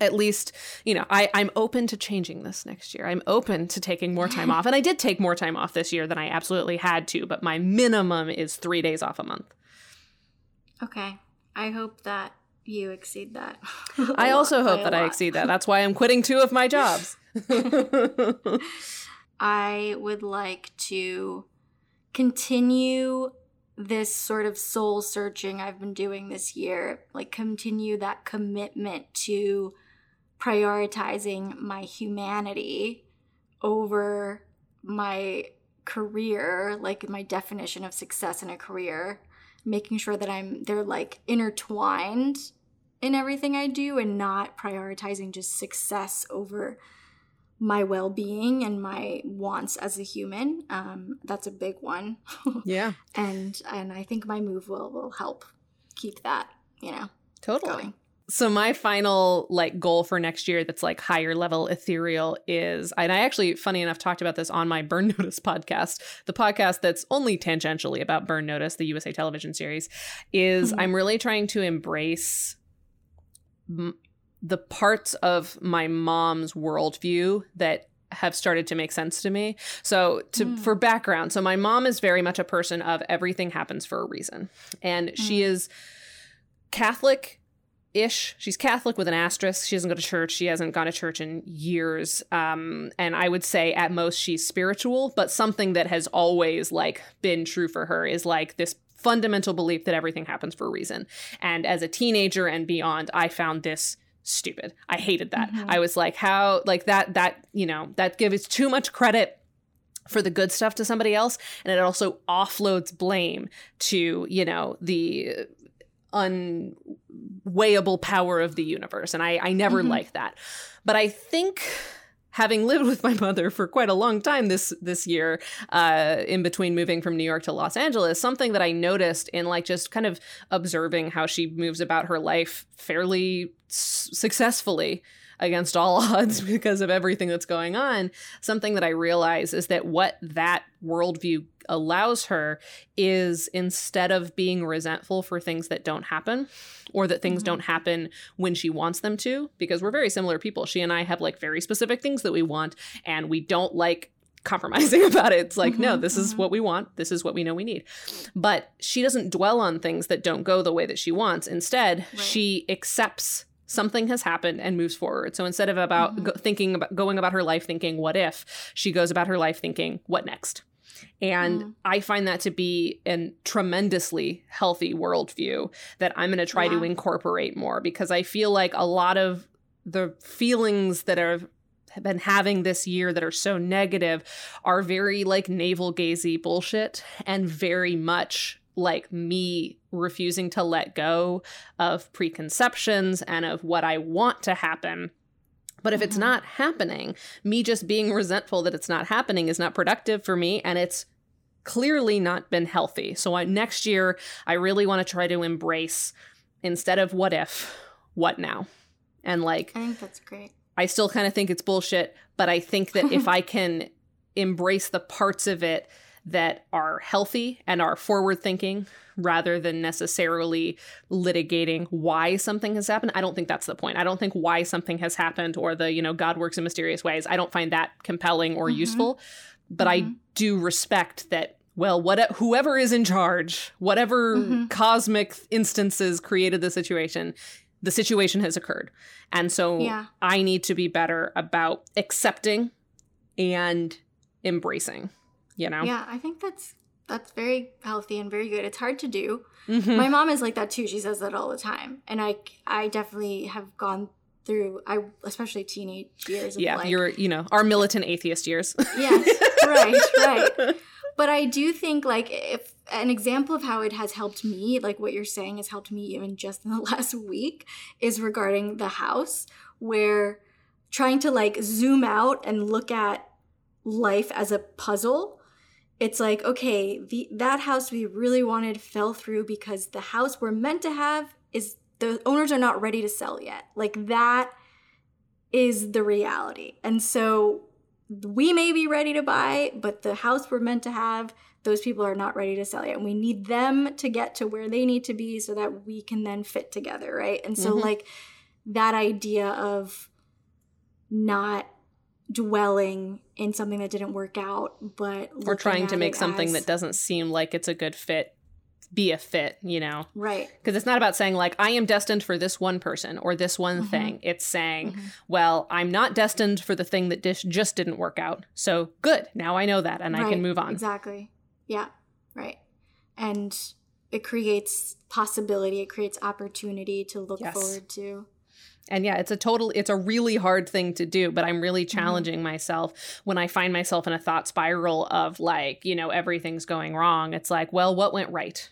at least you know I, i'm open to changing this next year. I'm open to taking more time off. And i did take more time off this year than i absolutely had to but my minimum is three days off a month. Okay. I hope that you exceed that. I also hope that i exceed that. That's why i'm quitting two of my jobs. I would like to continue this sort of soul searching I've been doing this year, like continue that commitment to prioritizing my humanity over my career, like my definition of success in a career, making sure that I'm they're like intertwined in everything I do and not prioritizing just success over my well-being and my wants as a human. Um, that's a big one. yeah. and and I think my move will will help keep that, you know. Totally. Going. So my final like goal for next year that's like higher level ethereal is and I actually funny enough talked about this on my Burn Notice podcast, the podcast that's only tangentially about Burn Notice, the USA television series, is mm-hmm. I'm really trying to embrace m- the parts of my mom's worldview that have started to make sense to me. So to mm. for background, so my mom is very much a person of everything happens for a reason. And mm. she is Catholic ish. She's Catholic with an asterisk. She doesn't go to church. She hasn't gone to church in years. Um, and I would say at most she's spiritual, but something that has always like been true for her is like this fundamental belief that everything happens for a reason. And as a teenager and beyond, I found this stupid. I hated that. Mm-hmm. I was like, how like that that, you know, that gives too much credit for the good stuff to somebody else and it also offloads blame to you know the unweighable power of the universe. And I, I never mm-hmm. liked that. But I think having lived with my mother for quite a long time this this year uh, in between moving from new york to los angeles something that i noticed in like just kind of observing how she moves about her life fairly s- successfully against all odds because of everything that's going on something that i realize is that what that worldview allows her is instead of being resentful for things that don't happen or that things mm-hmm. don't happen when she wants them to, because we're very similar people. She and I have like very specific things that we want, and we don't like compromising about it. It's like, mm-hmm, no, this mm-hmm. is what we want. This is what we know we need. But she doesn't dwell on things that don't go the way that she wants. Instead, right. she accepts something has happened and moves forward. So instead of about mm-hmm. go- thinking about going about her life thinking what if, she goes about her life thinking what next. And mm. I find that to be a tremendously healthy worldview that I'm going to try yeah. to incorporate more because I feel like a lot of the feelings that are have been having this year that are so negative are very like navel gazy bullshit and very much like me refusing to let go of preconceptions and of what I want to happen but if it's mm-hmm. not happening, me just being resentful that it's not happening is not productive for me and it's clearly not been healthy. So I, next year, I really want to try to embrace instead of what if, what now. And like I think that's great. I still kind of think it's bullshit, but I think that if I can embrace the parts of it that are healthy and are forward thinking rather than necessarily litigating why something has happened. I don't think that's the point. I don't think why something has happened or the, you know, God works in mysterious ways. I don't find that compelling or mm-hmm. useful. But mm-hmm. I do respect that well, what whoever is in charge, whatever mm-hmm. cosmic instances created the situation, the situation has occurred. And so yeah. I need to be better about accepting and embracing you know? Yeah i think that's that's very healthy and very good. It's hard to do. Mm-hmm. my mom is like that too. She says that all the time. And i i definitely have gone through i especially teenage years yeah like, you're you know our militant atheist years. Yes right right. But i do think like if an example of how it has helped me like what you're saying has helped me even just in the last week is regarding the house where trying to like zoom out and look at life as a puzzle it's like okay the that house we really wanted fell through because the house we're meant to have is the owners are not ready to sell yet. Like that is the reality. And so we may be ready to buy but the house we're meant to have those people are not ready to sell yet. And we need them to get to where they need to be so that we can then fit together right? And so mm-hmm. like that idea of not dwelling in something that didn't work out, but or trying to make something as... that doesn't seem like it's a good fit be a fit, you know? Right. Because it's not about saying, like, I am destined for this one person or this one mm-hmm. thing. It's saying, mm-hmm. well, I'm not destined for the thing that dis- just didn't work out. So good. Now I know that and right. I can move on. Exactly. Yeah. Right. And it creates possibility, it creates opportunity to look yes. forward to and yeah it's a total it's a really hard thing to do but i'm really mm-hmm. challenging mm-hmm. myself when i find myself in a thought spiral of like you know everything's going wrong it's like well what went right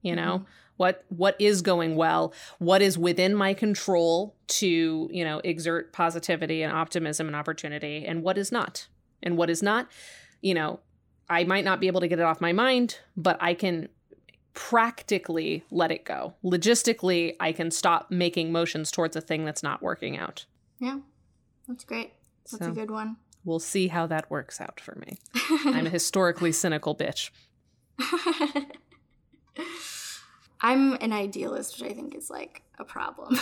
you know mm-hmm. what what is going well what is within my control to you know exert positivity and optimism and opportunity and what is not and what is not you know i might not be able to get it off my mind but i can practically let it go. Logistically, I can stop making motions towards a thing that's not working out. Yeah, that's great. That's so, a good one. We'll see how that works out for me. I'm a historically cynical bitch. I'm an idealist, which I think is like a problem.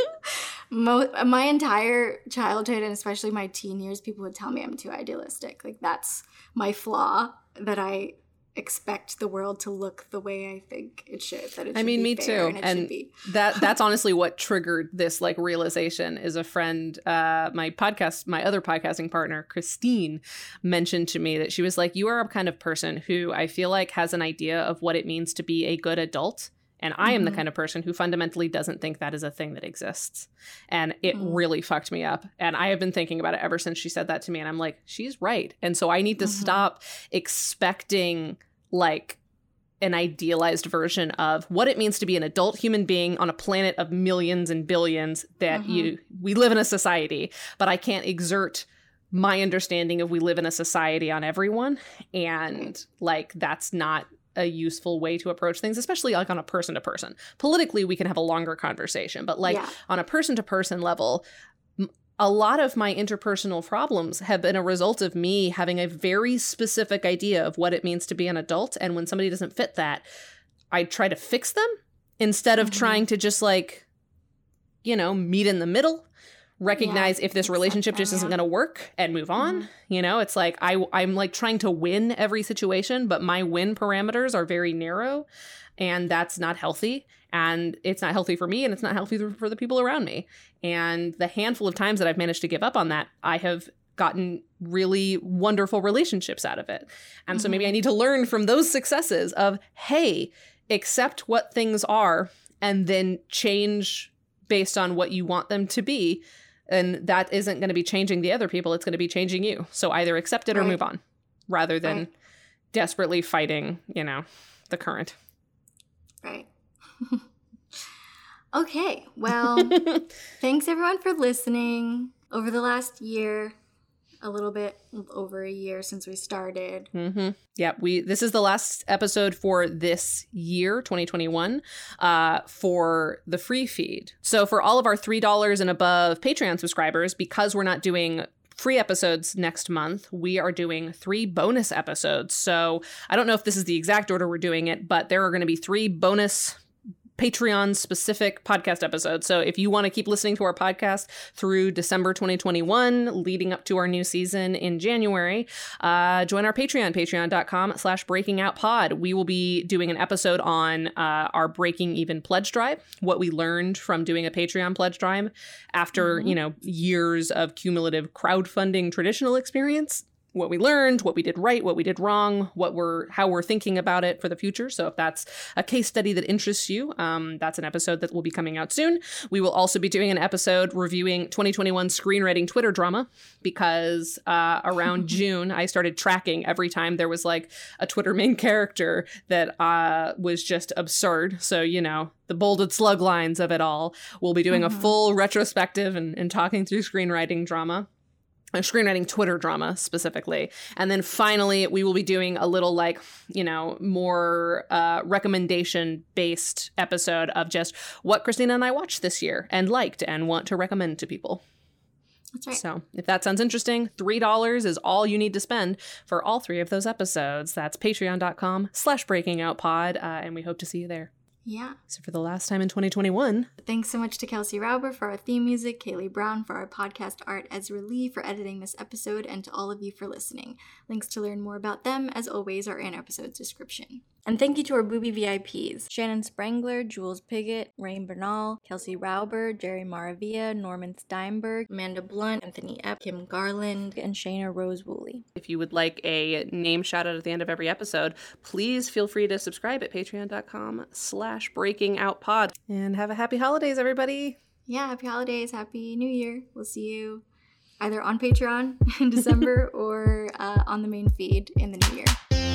Mo- my entire childhood and especially my teen years, people would tell me I'm too idealistic. Like that's my flaw that I expect the world to look the way I think it should. That it should I mean, me too. And, and that that's honestly what triggered this like realization. Is a friend, uh, my podcast, my other podcasting partner, Christine, mentioned to me that she was like, "You are a kind of person who I feel like has an idea of what it means to be a good adult." And I am mm-hmm. the kind of person who fundamentally doesn't think that is a thing that exists. And it mm. really fucked me up. And I have been thinking about it ever since she said that to me. And I'm like, she's right. And so I need to mm-hmm. stop expecting like an idealized version of what it means to be an adult human being on a planet of millions and billions that mm-hmm. you we live in a society but i can't exert my understanding of we live in a society on everyone and like that's not a useful way to approach things, especially like on a person to person. Politically, we can have a longer conversation, but like yeah. on a person to person level, a lot of my interpersonal problems have been a result of me having a very specific idea of what it means to be an adult. And when somebody doesn't fit that, I try to fix them instead of mm-hmm. trying to just like, you know, meet in the middle recognize yeah, if this relationship just isn't going to work and move on. Mm-hmm. You know, it's like I I'm like trying to win every situation, but my win parameters are very narrow and that's not healthy and it's not healthy for me and it's not healthy for the people around me. And the handful of times that I've managed to give up on that, I have gotten really wonderful relationships out of it. And mm-hmm. so maybe I mm-hmm. need to learn from those successes of hey, accept what things are and then change based on what you want them to be and that isn't going to be changing the other people it's going to be changing you. So either accept it or move on rather than right. desperately fighting you know the current. Right. Okay well thanks everyone for listening. Over the last year a little bit over a year since we started. Mm-hmm. Yeah, we this is the last episode for this year, 2021, uh, for the free feed. So for all of our three dollars and above Patreon subscribers, because we're not doing free episodes next month. We are doing three bonus episodes. So I don't know if this is the exact order we're doing it, but there are going to be three bonus Patreon specific podcast episodes. So if you want to keep listening to our podcast through December 2021, leading up to our new season in January, uh, join our Patreon, patreon.com slash breaking out pod. We will be doing an episode on uh, our breaking even pledge drive, what we learned from doing a Patreon pledge drive after, mm-hmm. you know, years of cumulative crowdfunding traditional experience what we learned, what we did right, what we did wrong, what we're how we're thinking about it for the future. So if that's a case study that interests you, um, that's an episode that will be coming out soon. We will also be doing an episode reviewing 2021 screenwriting Twitter drama because uh, around June I started tracking every time there was like a Twitter main character that uh, was just absurd. So you know the bolded slug lines of it all. We'll be doing mm-hmm. a full retrospective and, and talking through screenwriting drama screenwriting Twitter drama specifically. And then finally, we will be doing a little like, you know, more uh, recommendation based episode of just what Christina and I watched this year and liked and want to recommend to people. That's right. So if that sounds interesting, $3 is all you need to spend for all three of those episodes. That's patreon.com slash breaking out pod. Uh, and we hope to see you there. Yeah. So for the last time in 2021. Thanks so much to Kelsey Rauber for our theme music, Kaylee Brown for our podcast art, Ezra Lee for editing this episode, and to all of you for listening. Links to learn more about them, as always, are in episode description. And thank you to our booby VIPs Shannon Sprangler, Jules Piggott, Rain Bernal, Kelsey Rauber, Jerry Maravilla, Norman Steinberg, Amanda Blunt, Anthony Epp, Kim Garland, and Shayna Rose Woolley. If you would like a name shout out at the end of every episode, please feel free to subscribe at patreon.com slash breaking out pod. And have a happy holidays, everybody. Yeah, happy holidays, happy new year. We'll see you either on Patreon in December or uh, on the main feed in the new year.